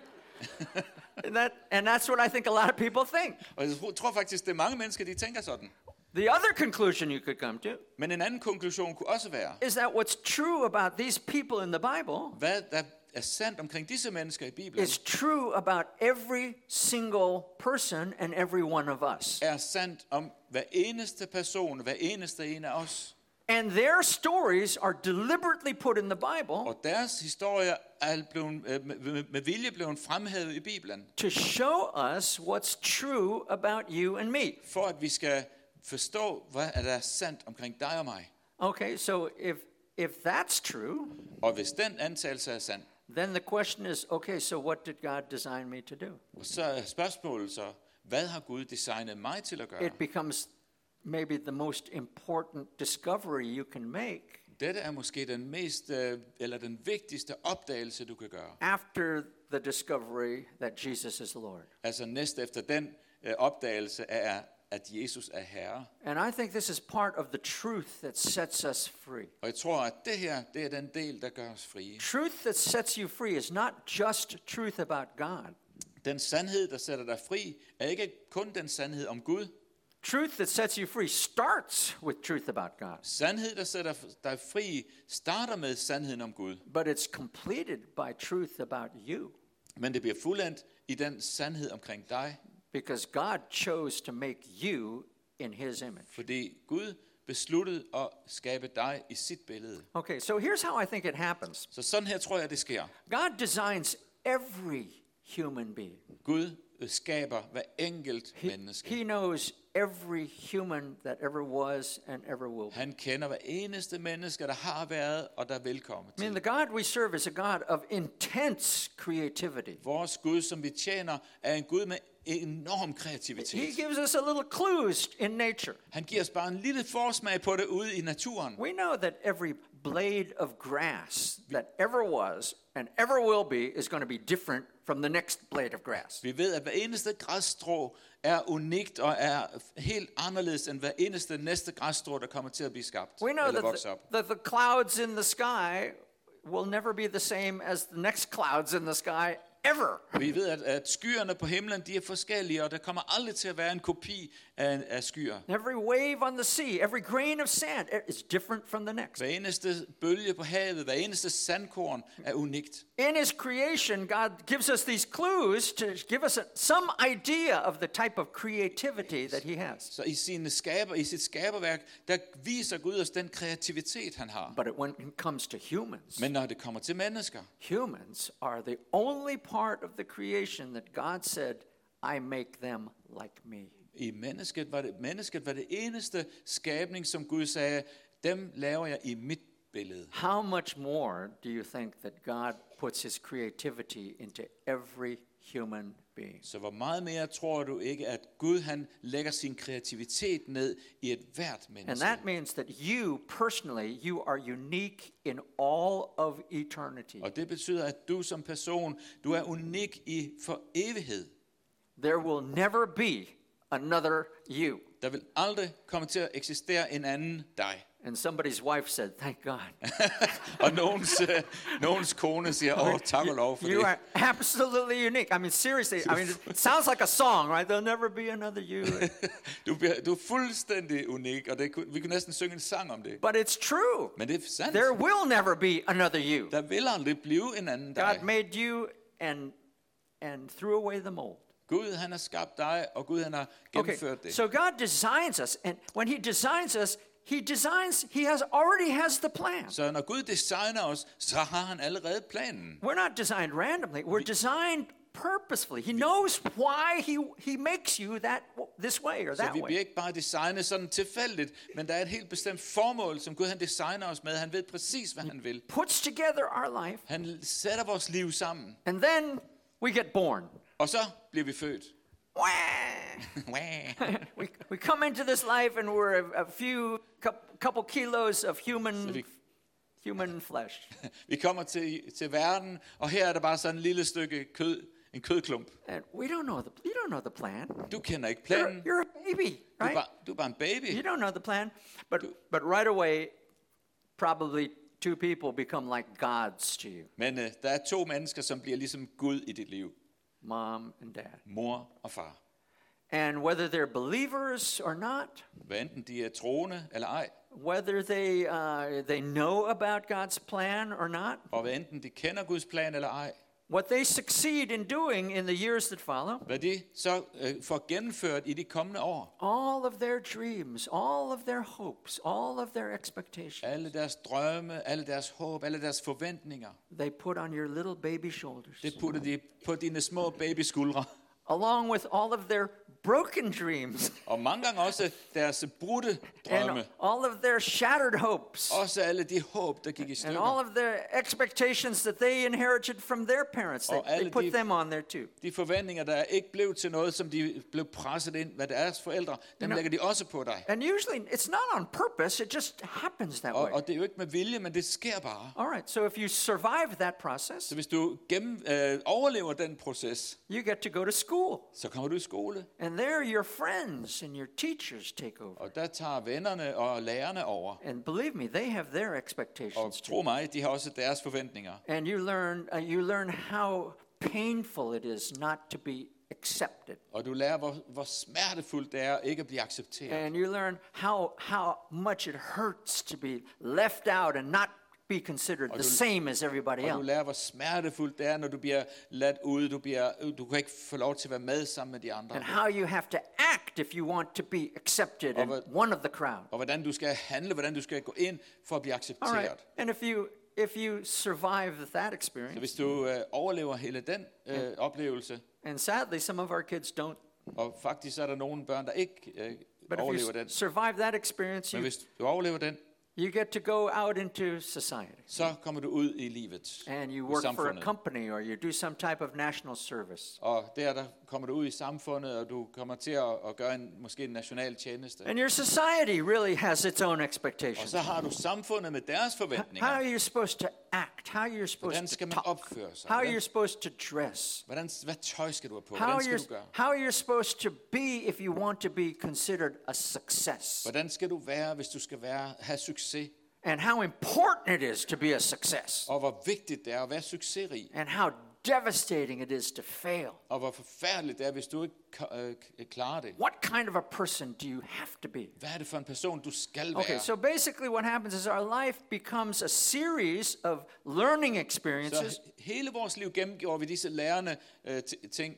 [SPEAKER 1] and, that, and that's what I think a lot of people think.
[SPEAKER 2] Og jeg tror faktisk, det er mange mennesker, de tænker sådan.
[SPEAKER 1] The other conclusion you could come to
[SPEAKER 2] Men en anden konklusion kunne også være,
[SPEAKER 1] is that what's true about these people in the Bible
[SPEAKER 2] hvad der er sandt omkring disse mennesker i Bibelen,
[SPEAKER 1] is true about every single person and every one of us.
[SPEAKER 2] er sandt om hver eneste person, hver eneste en af os.
[SPEAKER 1] And their stories are deliberately put in the Bible
[SPEAKER 2] Og deres historie er blevet, øh, med vilje blevet fremhævet i Bibelen,
[SPEAKER 1] to show us what's true about you and me.
[SPEAKER 2] for at vi skal forstå, hvad er der er sandt omkring dig og mig.
[SPEAKER 1] Okay, so if if that's true,
[SPEAKER 2] Og hvis den antagelse er sand,
[SPEAKER 1] then the question is, okay, so what did God design me to do?
[SPEAKER 2] så er spørgsmålet så, hvad har Gud designet mig til at gøre?
[SPEAKER 1] It becomes maybe the most important discovery you can make
[SPEAKER 2] Dette er måske den mest, øh, eller den vigtigste opdagelse, du kan gøre.
[SPEAKER 1] after the discovery that Jesus is Lord.
[SPEAKER 2] Altså næst efter den øh, opdagelse er, at Jesus er Herre.
[SPEAKER 1] And I think this is part of the truth that sets us free.
[SPEAKER 2] Og jeg tror, at det her, det er den del, der gør os frie.
[SPEAKER 1] Truth that sets you free is not just truth about God.
[SPEAKER 2] Den sandhed, der sætter dig fri, er ikke kun den sandhed om Gud.
[SPEAKER 1] Truth that sets you free starts with truth about God,
[SPEAKER 2] Sandhed, der sætter dig fri, starter med sandheden om Gud.
[SPEAKER 1] but it's completed by truth about you
[SPEAKER 2] Men det bliver fuldendt i den sandhed omkring dig,
[SPEAKER 1] because God chose to make you in his image.
[SPEAKER 2] fordi Gud besluttede at skabe dig i sit billede.
[SPEAKER 1] Okay, so here's how I think it happens
[SPEAKER 2] Så sådan her tror jeg, det sker.
[SPEAKER 1] God designs every human being,
[SPEAKER 2] Gud skaber hver enkelt
[SPEAKER 1] He,
[SPEAKER 2] menneske.
[SPEAKER 1] he knows every human that ever was and ever will be.
[SPEAKER 2] Han kender hver eneste menneske, der har været og der vil komme
[SPEAKER 1] I mean,
[SPEAKER 2] til.
[SPEAKER 1] the God we serve is a God of intense creativity.
[SPEAKER 2] Vores Gud, som vi tjener, er en Gud med enorm
[SPEAKER 1] He
[SPEAKER 2] kreativitet.
[SPEAKER 1] gives us a little clues in nature.
[SPEAKER 2] Han giver os bare en lille forsmag på det ude i naturen.
[SPEAKER 1] We know that every blade of grass that ever was and ever will be is going to be different from the next blade of grass.
[SPEAKER 2] Vi ved, at hver eneste græsstrå er unikt og er helt anderledes end hver eneste næste græsstrå, der kommer til at blive skabt
[SPEAKER 1] We know
[SPEAKER 2] eller
[SPEAKER 1] that
[SPEAKER 2] vokse
[SPEAKER 1] the,
[SPEAKER 2] op.
[SPEAKER 1] that the clouds in the sky will never be the same as the next clouds in the sky ever.
[SPEAKER 2] Vi ved, at, at skyerne på himlen, de er forskellige, og der kommer aldrig til at være en kopi af, af skyer.
[SPEAKER 1] Every wave on the sea, every grain of sand is different from the next.
[SPEAKER 2] Hver eneste bølge på havet, hver eneste sandkorn er unikt.
[SPEAKER 1] In his creation, God gives us these clues to give us a, some idea of the type of creativity that he has.
[SPEAKER 2] Så i, sine skaber, i sit skaberværk, der viser Gud os den kreativitet, han har.
[SPEAKER 1] But when it comes to humans,
[SPEAKER 2] Men når det kommer til mennesker,
[SPEAKER 1] humans are the only part part of the creation that God said, I make them like me.
[SPEAKER 2] i mennesket var det, mennesket var det eneste skabning, som Gud sagde, dem laver jeg i mit billede.
[SPEAKER 1] How much more do you think that God puts his creativity into every human being?
[SPEAKER 2] Så hvor meget mere tror du ikke, at Gud han lægger sin kreativitet ned i et hvert
[SPEAKER 1] And
[SPEAKER 2] menneske?
[SPEAKER 1] that means that you personally, you are unique in all of eternity.
[SPEAKER 2] Og det betyder, at du som person, du er unik i for evighed.
[SPEAKER 1] There will never be another you.
[SPEAKER 2] Der vil aldrig komme til at eksistere en anden dig.
[SPEAKER 1] And somebody's wife said, Thank God.
[SPEAKER 2] Og nogens, øh, nogens kone siger, åh, oh, tak og lov for
[SPEAKER 1] You are absolutely unique. I mean, seriously, I mean, it sounds like a song, right? There'll never be another you.
[SPEAKER 2] Du, du er fuldstændig unik, og det, vi kunne næsten synge en sang om det.
[SPEAKER 1] But it's true.
[SPEAKER 2] Men det er sandt.
[SPEAKER 1] There will never be another you.
[SPEAKER 2] Der vil aldrig blive en anden dig.
[SPEAKER 1] God made you and and threw away the mold.
[SPEAKER 2] Gud, han har skabt dig, og Gud, han har
[SPEAKER 1] Okay,
[SPEAKER 2] gennemført det.
[SPEAKER 1] so God designs us, and when He designs us, He designs. He has already has the plan.
[SPEAKER 2] Så når Gud designer os, så har han allerede planen.
[SPEAKER 1] We're not designed randomly. We're designed purposefully. He knows why He He makes you that this way or
[SPEAKER 2] Så
[SPEAKER 1] that
[SPEAKER 2] vi
[SPEAKER 1] way.
[SPEAKER 2] bliver ikke bare designet sådan tilfældigt, men der er et helt bestemt formål, som Gud han designer os med. Han ved præcis, hvad han vil.
[SPEAKER 1] Puts together our life,
[SPEAKER 2] Han sætter vores liv sammen,
[SPEAKER 1] and then we get born.
[SPEAKER 2] og så bliver vi født.
[SPEAKER 1] We, we come into this life and we're a, a few cou- couple kilos of human
[SPEAKER 2] vi-
[SPEAKER 1] human flesh
[SPEAKER 2] Vi kommer til, til verden, og her er der bare sådan en lille stykke kød, en kødklump.
[SPEAKER 1] and we don't know the you don't know the plan
[SPEAKER 2] Du kender ikke
[SPEAKER 1] you're,
[SPEAKER 2] planen.
[SPEAKER 1] you're a baby
[SPEAKER 2] Du er
[SPEAKER 1] right
[SPEAKER 2] bare, du er bare en baby.
[SPEAKER 1] you don't know the plan but but right away probably two people become like gods to you
[SPEAKER 2] Men uh, der er to mennesker, som bliver ligesom Gud i dit liv.
[SPEAKER 1] Mom and dad.
[SPEAKER 2] Mor og far.
[SPEAKER 1] and whether they're believers or not
[SPEAKER 2] Hvad enten de er troende eller ej,
[SPEAKER 1] whether they uh, they know about God's plan or not
[SPEAKER 2] og hvad enten de kender Guds plan eller ej,
[SPEAKER 1] what they succeed in doing in the years that follow
[SPEAKER 2] hvad de så øh, får gennemført i de kommende år.
[SPEAKER 1] all of their dreams, all of their hopes, all of their expectations,
[SPEAKER 2] Alle deres drømme, alle deres håb, alle deres forventninger,
[SPEAKER 1] they put on your little baby shoulders,
[SPEAKER 2] det putter de på dine små babyskuldre.
[SPEAKER 1] along with all of their broken dreams
[SPEAKER 2] Og mange gange også deres brudte drømme.
[SPEAKER 1] and all of their shattered hopes
[SPEAKER 2] Også alle de håb, der gik i
[SPEAKER 1] and all of their expectations that they inherited from their parents. They, they put
[SPEAKER 2] de-
[SPEAKER 1] them on there too.
[SPEAKER 2] De forventninger, der ikke blev til noget, som de blev presset ind hvad deres forældre, dem
[SPEAKER 1] know-
[SPEAKER 2] lægger de også på dig.
[SPEAKER 1] And usually it's not on purpose, it just happens that
[SPEAKER 2] Og,
[SPEAKER 1] way.
[SPEAKER 2] og det er jo ikke med vilje, men det sker bare.
[SPEAKER 1] All right, so if you survive that process,
[SPEAKER 2] Så hvis du gennem, øh, overlever den proces,
[SPEAKER 1] you get to go to school.
[SPEAKER 2] så kommer du i skole.
[SPEAKER 1] And there your friends and your teachers take over.
[SPEAKER 2] Og der tager vennerne og lærerne over.
[SPEAKER 1] And believe me, they have their expectations too.
[SPEAKER 2] tro mig, de har også deres forventninger.
[SPEAKER 1] And you learn, uh, you learn how painful it is not to be accepted.
[SPEAKER 2] Og du lærer, hvor, hvor smertefuldt det er ikke at blive accepteret.
[SPEAKER 1] And you learn how, how much it hurts to be left out and not be considered the same as everybody
[SPEAKER 2] Og du
[SPEAKER 1] else.
[SPEAKER 2] lærer, hvor smertefuldt det er, når du bliver ladt ude. Du, bliver, du kan ikke få lov til at være med sammen med de andre.
[SPEAKER 1] And how you have to act if you want to be accepted and one of the crowd.
[SPEAKER 2] Og hvordan du skal handle, hvordan du skal gå ind for at blive
[SPEAKER 1] All
[SPEAKER 2] accepteret.
[SPEAKER 1] right. And if you if you survive that
[SPEAKER 2] Så
[SPEAKER 1] experience,
[SPEAKER 2] hvis du øh, overlever hele den øh, oplevelse,
[SPEAKER 1] and sadly some of our kids don't,
[SPEAKER 2] og faktisk så er der nogle børn, der ikke øh,
[SPEAKER 1] but if
[SPEAKER 2] overlever
[SPEAKER 1] you
[SPEAKER 2] den.
[SPEAKER 1] survive that experience,
[SPEAKER 2] Men hvis du overlever den,
[SPEAKER 1] you get to go out into society.
[SPEAKER 2] så kommer du ud i livet.
[SPEAKER 1] and you work for a company or you do some type of national service.
[SPEAKER 2] Og der, der kommer du ud i samfundet, og du kommer til at, at gøre en, måske en national tjeneste.
[SPEAKER 1] And your society really has its own
[SPEAKER 2] Og
[SPEAKER 1] expectations.
[SPEAKER 2] så har du samfundet med deres
[SPEAKER 1] How
[SPEAKER 2] forventninger.
[SPEAKER 1] are you supposed to act? How you're supposed to talk?
[SPEAKER 2] sig?
[SPEAKER 1] How you're supposed to dress?
[SPEAKER 2] Hvordan, hvad tøj skal du have på?
[SPEAKER 1] How you're,
[SPEAKER 2] du gøre?
[SPEAKER 1] how you're supposed to be if you want to be considered a success.
[SPEAKER 2] Hvordan skal du være, hvis du skal være, have succes?
[SPEAKER 1] And how important it is to be a success.
[SPEAKER 2] Og hvor vigtigt det er at være succesrig.
[SPEAKER 1] And how devastating it is to fail.
[SPEAKER 2] Og hvor forfærdeligt det er, hvis du ikke øh, klarer det.
[SPEAKER 1] What kind of a person do you have to be?
[SPEAKER 2] Hvad er det for en person, du skal
[SPEAKER 1] Okay,
[SPEAKER 2] være?
[SPEAKER 1] so basically what happens is our life becomes a series of learning experiences,
[SPEAKER 2] Så hele vores liv gennemgår vi disse lærende øh, ting.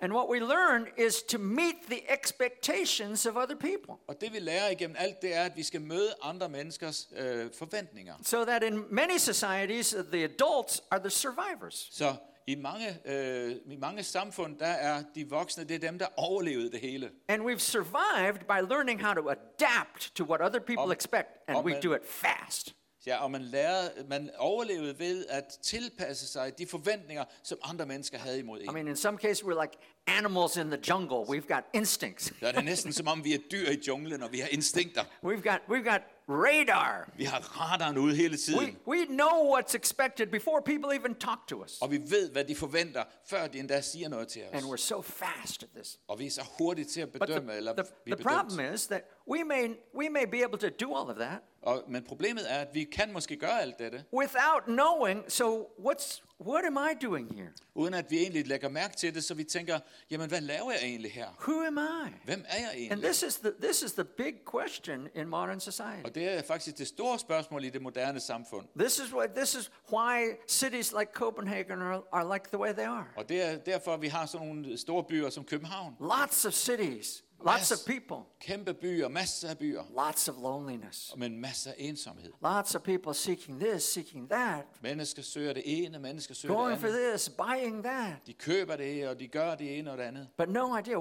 [SPEAKER 1] and what we learn is to meet the expectations of other people.
[SPEAKER 2] Og det vi lærer igennem alt, det er, at vi skal møde andre menneskers øh, forventninger.
[SPEAKER 1] So that in many societies, the adults are the survivors.
[SPEAKER 2] Så i mange, øh, i mange samfund, der er de voksne, det er dem, der overlevede det hele.
[SPEAKER 1] And we've survived by learning how to adapt to what other people
[SPEAKER 2] Om-
[SPEAKER 1] expect, and
[SPEAKER 2] om
[SPEAKER 1] we
[SPEAKER 2] man-
[SPEAKER 1] do it fast.
[SPEAKER 2] Ja, og man, lærer, man overlevede ved at tilpasse sig de forventninger, som andre mennesker havde imod en.
[SPEAKER 1] I mean, in some cases, we're like animals in the jungle. We've got instincts.
[SPEAKER 2] Er det næsten som om, vi er dyr i junglen, og vi har instinkter.
[SPEAKER 1] We've got, we've got radar.
[SPEAKER 2] Vi har radaren ude hele
[SPEAKER 1] We,
[SPEAKER 2] tiden.
[SPEAKER 1] we know what's expected before people even talk to us.
[SPEAKER 2] Og vi ved, hvad de forventer, før de endda siger noget til
[SPEAKER 1] And
[SPEAKER 2] os.
[SPEAKER 1] we're so fast at this.
[SPEAKER 2] Og vi er så hurtigt til at
[SPEAKER 1] But the,
[SPEAKER 2] bedømme, eller
[SPEAKER 1] the,
[SPEAKER 2] vi
[SPEAKER 1] the problem is that we may, we may be able to do all of that
[SPEAKER 2] Og, men problemet er, at vi kan måske gøre alt dette,
[SPEAKER 1] without knowing. So, what's, what am I doing here?
[SPEAKER 2] uden at vi egentlig lægger mærke til det, så vi tænker, jamen hvad laver jeg egentlig her?
[SPEAKER 1] Who am I?
[SPEAKER 2] Hvem er jeg
[SPEAKER 1] And
[SPEAKER 2] egentlig?
[SPEAKER 1] this is the, this is the big question in modern society.
[SPEAKER 2] Og det er faktisk det store spørgsmål i det moderne samfund.
[SPEAKER 1] This is what this is why cities like Copenhagen are, are like the way they are.
[SPEAKER 2] Og det er derfor, vi har sådan nogle store byer som København.
[SPEAKER 1] Lots of cities, lots of people,
[SPEAKER 2] Kæmpe byer, masser af byer,
[SPEAKER 1] lots of loneliness.
[SPEAKER 2] men masser af ensomhed.
[SPEAKER 1] Lots of people seeking this, seeking that,
[SPEAKER 2] Mennesker søger det ene, mennesker søger
[SPEAKER 1] going
[SPEAKER 2] det
[SPEAKER 1] for
[SPEAKER 2] andet.
[SPEAKER 1] this, buying that,
[SPEAKER 2] De køber det, og de gør det ene og det andet.
[SPEAKER 1] but no idea.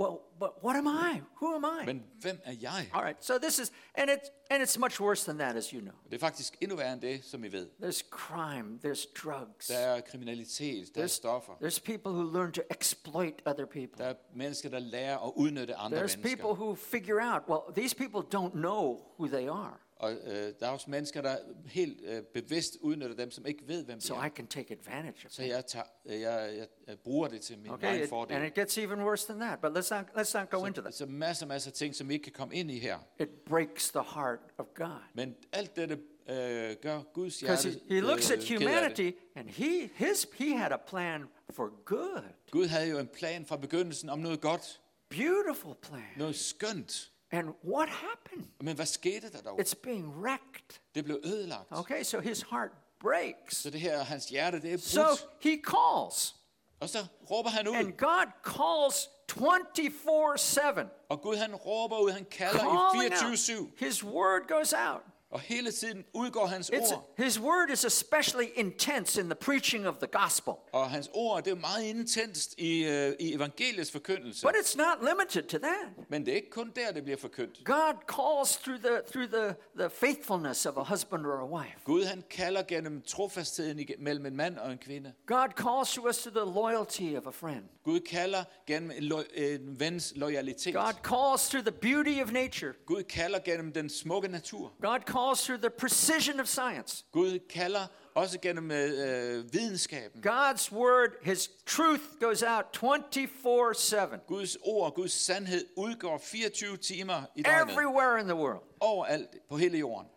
[SPEAKER 1] Well, but what am I? Who am I?
[SPEAKER 2] Men hvem er jeg?
[SPEAKER 1] All right. So this is, and it's and it's much worse than that, as you know.
[SPEAKER 2] Det er faktisk endnu værre end det, som I ved.
[SPEAKER 1] There's crime. There's drugs.
[SPEAKER 2] Der er kriminalitet, der er
[SPEAKER 1] There's,
[SPEAKER 2] stoffer.
[SPEAKER 1] there's people who learn to exploit other people.
[SPEAKER 2] Der er mennesker, der lærer at udnytte andre
[SPEAKER 1] There's people who figure out, well, these people don't know who they are,
[SPEAKER 2] Og øh, der er også mennesker, der helt øh, bevidst udnytter dem, som ikke ved, hvem de
[SPEAKER 1] so
[SPEAKER 2] er.
[SPEAKER 1] I can take advantage of
[SPEAKER 2] Så jeg, tager, øh, jeg, jeg, bruger det til min
[SPEAKER 1] Okay,
[SPEAKER 2] egen fordel.
[SPEAKER 1] and it gets even worse than that. But let's not let's not go into
[SPEAKER 2] Så,
[SPEAKER 1] that.
[SPEAKER 2] så masser, masser af ting, som vi ikke kan komme ind i her.
[SPEAKER 1] It breaks the heart of God
[SPEAKER 2] Men alt dette øh, gør Guds
[SPEAKER 1] because
[SPEAKER 2] hjerte
[SPEAKER 1] he, he looks at
[SPEAKER 2] øh,
[SPEAKER 1] humanity and he his he had a plan for good,
[SPEAKER 2] Gud havde jo en plan fra begyndelsen om noget godt,
[SPEAKER 1] beautiful plan.
[SPEAKER 2] noget skønt.
[SPEAKER 1] And what happened?
[SPEAKER 2] Men hvad skete der dog?
[SPEAKER 1] It's being wrecked.
[SPEAKER 2] Det blev ødelagt.
[SPEAKER 1] Okay, so his heart breaks.
[SPEAKER 2] Så det her, hans hjerte, det er
[SPEAKER 1] So he calls,
[SPEAKER 2] Og så råber han ud.
[SPEAKER 1] and God calls 24/7.
[SPEAKER 2] Og Gud han råber ud, han kalder i
[SPEAKER 1] out.
[SPEAKER 2] 24-7.
[SPEAKER 1] His word goes out.
[SPEAKER 2] Og hele tiden udgår hans
[SPEAKER 1] It's,
[SPEAKER 2] ord.
[SPEAKER 1] his word is especially intense in the preaching of the gospel.
[SPEAKER 2] Og hans ord, det er meget intenst i, øh, i evangeliets forkyndelse.
[SPEAKER 1] But it's not limited to that.
[SPEAKER 2] Men det er ikke kun der, det bliver forkyndt.
[SPEAKER 1] God calls through the through the, the faithfulness of a husband or a wife.
[SPEAKER 2] Gud han kalder gennem trofastheden mellem en mand og en kvinde.
[SPEAKER 1] God calls to us to the loyalty of a friend.
[SPEAKER 2] Gud kalder gennem en, lo- en vens loyalitet.
[SPEAKER 1] God calls through the beauty of nature.
[SPEAKER 2] Gud kalder gennem den smukke natur.
[SPEAKER 1] God calls through the precision of science.
[SPEAKER 2] Gud kalder også gennem øh, videnskaben.
[SPEAKER 1] God's word, his truth goes out 24/7
[SPEAKER 2] Guds ord, Guds sandhed udgår 24 timer i døgnet.
[SPEAKER 1] everywhere in the world.
[SPEAKER 2] Overalt på hele jorden.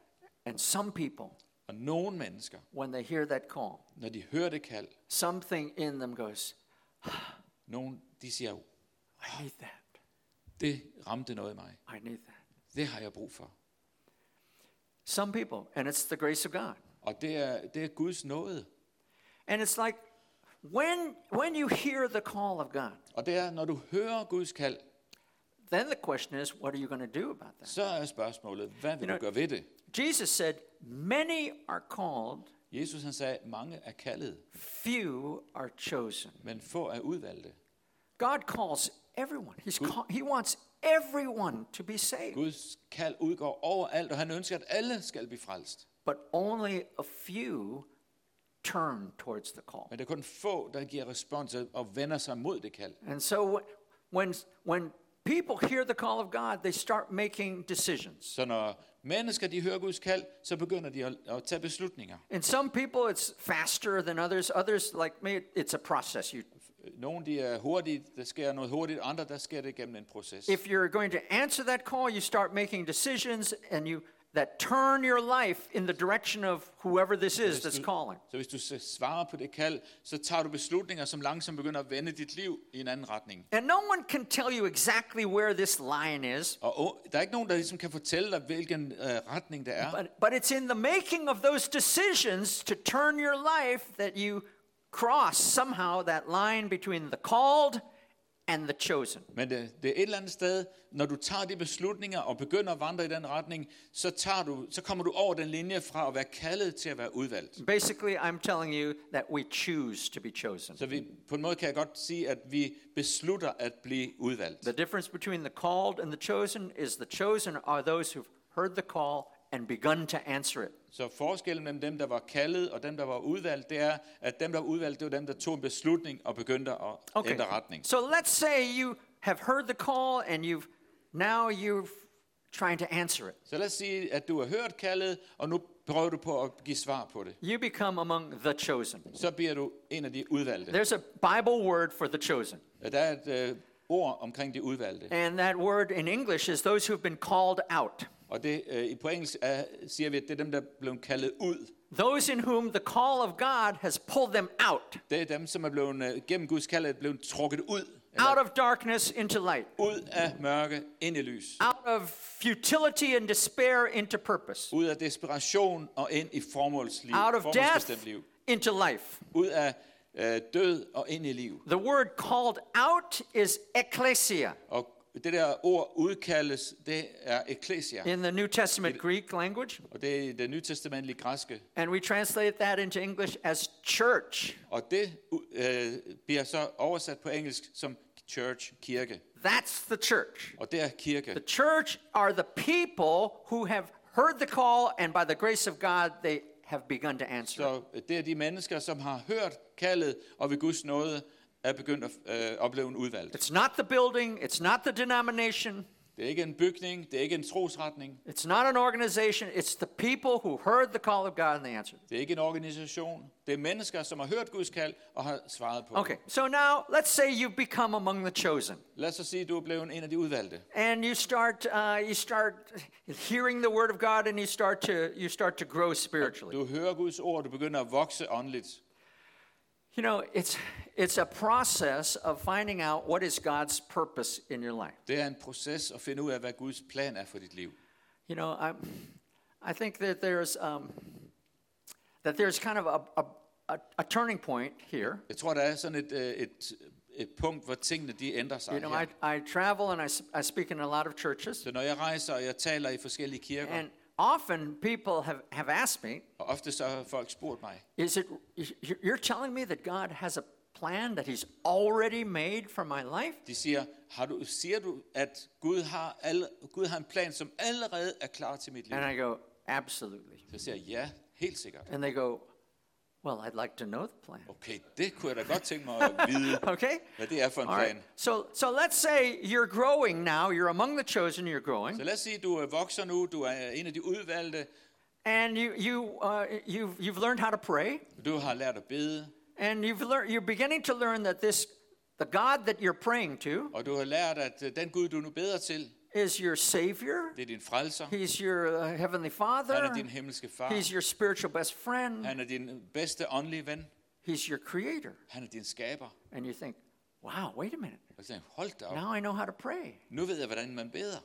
[SPEAKER 1] And some people,
[SPEAKER 2] Og nogle mennesker,
[SPEAKER 1] when they hear that call,
[SPEAKER 2] når de hører det kald,
[SPEAKER 1] something in them goes,
[SPEAKER 2] nogen, de siger,
[SPEAKER 1] I need that.
[SPEAKER 2] det ramte noget i mig.
[SPEAKER 1] I need that.
[SPEAKER 2] Det har jeg brug for.
[SPEAKER 1] Some people, and it's the grace of God.
[SPEAKER 2] Og det er, det er Guds nåde.
[SPEAKER 1] And it's like when when you hear the call of God,
[SPEAKER 2] Og det er, når du hører Guds kald,
[SPEAKER 1] then the question is, what are you going to do about that?
[SPEAKER 2] så er spørgsmålet, hvad vil
[SPEAKER 1] You
[SPEAKER 2] du
[SPEAKER 1] know-
[SPEAKER 2] gøre ved det?
[SPEAKER 1] Jesus said, Many are called,
[SPEAKER 2] Jesus han sagde, mange er kaldet,
[SPEAKER 1] few are chosen.
[SPEAKER 2] men få er udvalgte.
[SPEAKER 1] God calls everyone. He's call, he wants everyone to be saved,
[SPEAKER 2] Guds kald udgår overalt, og han ønsker, at alle skal blive frelst.
[SPEAKER 1] but only a few turn towards the call.
[SPEAKER 2] Men det er kun få, der giver respons og vender sig mod det kald.
[SPEAKER 1] And so when when people hear the call of God, they start making decisions.
[SPEAKER 2] Så når mennesker de hører Guds kald, så begynder de at, at tage beslutninger.
[SPEAKER 1] And some people it's faster than others. Others like me, it's a process. You
[SPEAKER 2] Nogle de er hurtige, der sker noget hurtigt, andre der sker det gennem en proces.
[SPEAKER 1] if you're going to answer that call, you start making decisions and you that turn your life in the direction of whoever this is that's calling.
[SPEAKER 2] Så hvis du svarer på det kald, så tager du beslutninger, som langsomt begynder at vende dit liv i en anden retning.
[SPEAKER 1] And no one can tell you exactly where this line is,
[SPEAKER 2] Og der er ikke nogen, der ligesom kan fortælle dig, hvilken øh, retning det er.
[SPEAKER 1] but, but it's in the making of those decisions to turn your life that you cross somehow that line between the called and the chosen.
[SPEAKER 2] Men det, det er et eller andet sted, når du tager de beslutninger og begynder at vandre i den retning, så, tager du, så kommer du over den linje fra at være kaldet til at være udvalgt.
[SPEAKER 1] Basically, I'm telling you that we choose to be chosen.
[SPEAKER 2] Så vi, på en måde kan jeg godt sige, at vi beslutter at blive udvalgt.
[SPEAKER 1] The difference between the called and the chosen is the chosen are those who've heard the call and begun to answer it.
[SPEAKER 2] Så forskellen mellem dem, der var kaldet og dem, der var udvalgt, det er, at dem, der var udvalgt, det var dem, der tog en beslutning og begyndte at
[SPEAKER 1] Okay.
[SPEAKER 2] ændre retning.
[SPEAKER 1] So let's say you have heard the call and you've now you're trying to answer it.
[SPEAKER 2] Så lad os sige, at du har hørt kaldet, og nu prøver du på at give svar på det.
[SPEAKER 1] You become among the chosen.
[SPEAKER 2] Så bliver du en af de udvalgte.
[SPEAKER 1] There's a Bible word for the chosen.
[SPEAKER 2] Der er et øh, ord omkring de udvalgte.
[SPEAKER 1] And that word in English is those who've been called out.
[SPEAKER 2] Og det, øh, på engelsk er, siger vi, at det er dem, der er blevet kaldet ud.
[SPEAKER 1] Those in whom the call of God has pulled them out.
[SPEAKER 2] Det er dem, som er blevet, øh, gennem Guds kald, er blevet trukket ud.
[SPEAKER 1] Out
[SPEAKER 2] Eller
[SPEAKER 1] of darkness into light.
[SPEAKER 2] ud af mørke, ind i lys.
[SPEAKER 1] Out of futility and despair into purpose.
[SPEAKER 2] Ud af desperation og ind i formålsliv.
[SPEAKER 1] Out of death
[SPEAKER 2] liv.
[SPEAKER 1] into life.
[SPEAKER 2] Ud af øh, død og ind i liv.
[SPEAKER 1] The word called out is ecclesia
[SPEAKER 2] Og det der ord udkaldes, det er eklesia.
[SPEAKER 1] in the New Testament Greek language.
[SPEAKER 2] Og det er det nytestamentlige græske.
[SPEAKER 1] And we translate that into English as church.
[SPEAKER 2] Og det øh, bliver så oversat på engelsk som church, kirke.
[SPEAKER 1] That's the church.
[SPEAKER 2] Og det er kirke.
[SPEAKER 1] The church are the people who have heard the call, and by the grace of God, they have begun to answer.
[SPEAKER 2] Så det er de mennesker, som har hørt kaldet, og ved Guds nåde er begyndt at øh, opleve en udvalgt.
[SPEAKER 1] It's not the building, it's not the denomination,
[SPEAKER 2] Det er ikke en bygning, det er ikke en trosretning,
[SPEAKER 1] it's not an organization, it's the people who heard the call of God and they answered.
[SPEAKER 2] det er ikke en organisation. Det er mennesker, som har hørt Guds kald og har svaret på
[SPEAKER 1] Okay, so now let's say you've become among the chosen.
[SPEAKER 2] Lad os sige, du er blevet en af de udvalgte.
[SPEAKER 1] and you start uh, you start hearing the word of God and you start to you start to grow spiritually.
[SPEAKER 2] Du hører Guds ord, du begynder at vokse åndeligt.
[SPEAKER 1] You know, it's it's a process of finding out what is God's purpose in your life.
[SPEAKER 2] Det er en proces at finde ud af, hvad Guds plan er for dit liv.
[SPEAKER 1] You know, I I think that there's um, that there's kind of a, a, a, a turning point here.
[SPEAKER 2] Jeg tror, der er sådan et, øh, et, et punkt, hvor tingene de ændrer sig
[SPEAKER 1] You know,
[SPEAKER 2] her.
[SPEAKER 1] I, I travel and I I speak in a lot of churches,
[SPEAKER 2] Så når jeg rejser, og jeg taler i forskellige kirker,
[SPEAKER 1] and often people have, have asked me,
[SPEAKER 2] og ofte så har folk spurgt mig,
[SPEAKER 1] Is it you- you're telling me that God has a plan that he's already made for my life?
[SPEAKER 2] de siger, har du, siger du, at Gud har, alle, Gud har en plan, som allerede er klar til mit liv?
[SPEAKER 1] And I go, absolutely.
[SPEAKER 2] Så siger jeg, ja, helt sikkert.
[SPEAKER 1] And they go, well, I'd like to know the plan.
[SPEAKER 2] Okay, det kunne jeg da godt tænke mig at vide,
[SPEAKER 1] Okay?
[SPEAKER 2] hvad det er for en
[SPEAKER 1] All right.
[SPEAKER 2] plan.
[SPEAKER 1] So so let's say you're growing now, you're among the chosen, you're growing.
[SPEAKER 2] Så lad os sige, du er vokser nu, du er en af de udvalgte,
[SPEAKER 1] And you you uh, you've you've learned how to pray
[SPEAKER 2] du har lært at bede,
[SPEAKER 1] and you've learned you're beginning to learn that this the God that you're praying to
[SPEAKER 2] og du har lært, at øh, den Gud, du nu beder til,
[SPEAKER 1] is your savior.
[SPEAKER 2] det er din frelser.
[SPEAKER 1] He's your uh, heavenly
[SPEAKER 2] Han
[SPEAKER 1] father.
[SPEAKER 2] er din himmelske far.
[SPEAKER 1] He's your spiritual best friend.
[SPEAKER 2] Han er din bedste åndelige ven.
[SPEAKER 1] He's your creator.
[SPEAKER 2] Han er din skaber.
[SPEAKER 1] And you think, wow, wait a minute.
[SPEAKER 2] Og tænker hold da op.
[SPEAKER 1] Now I know how to pray.
[SPEAKER 2] Nu ved jeg, hvordan man beder.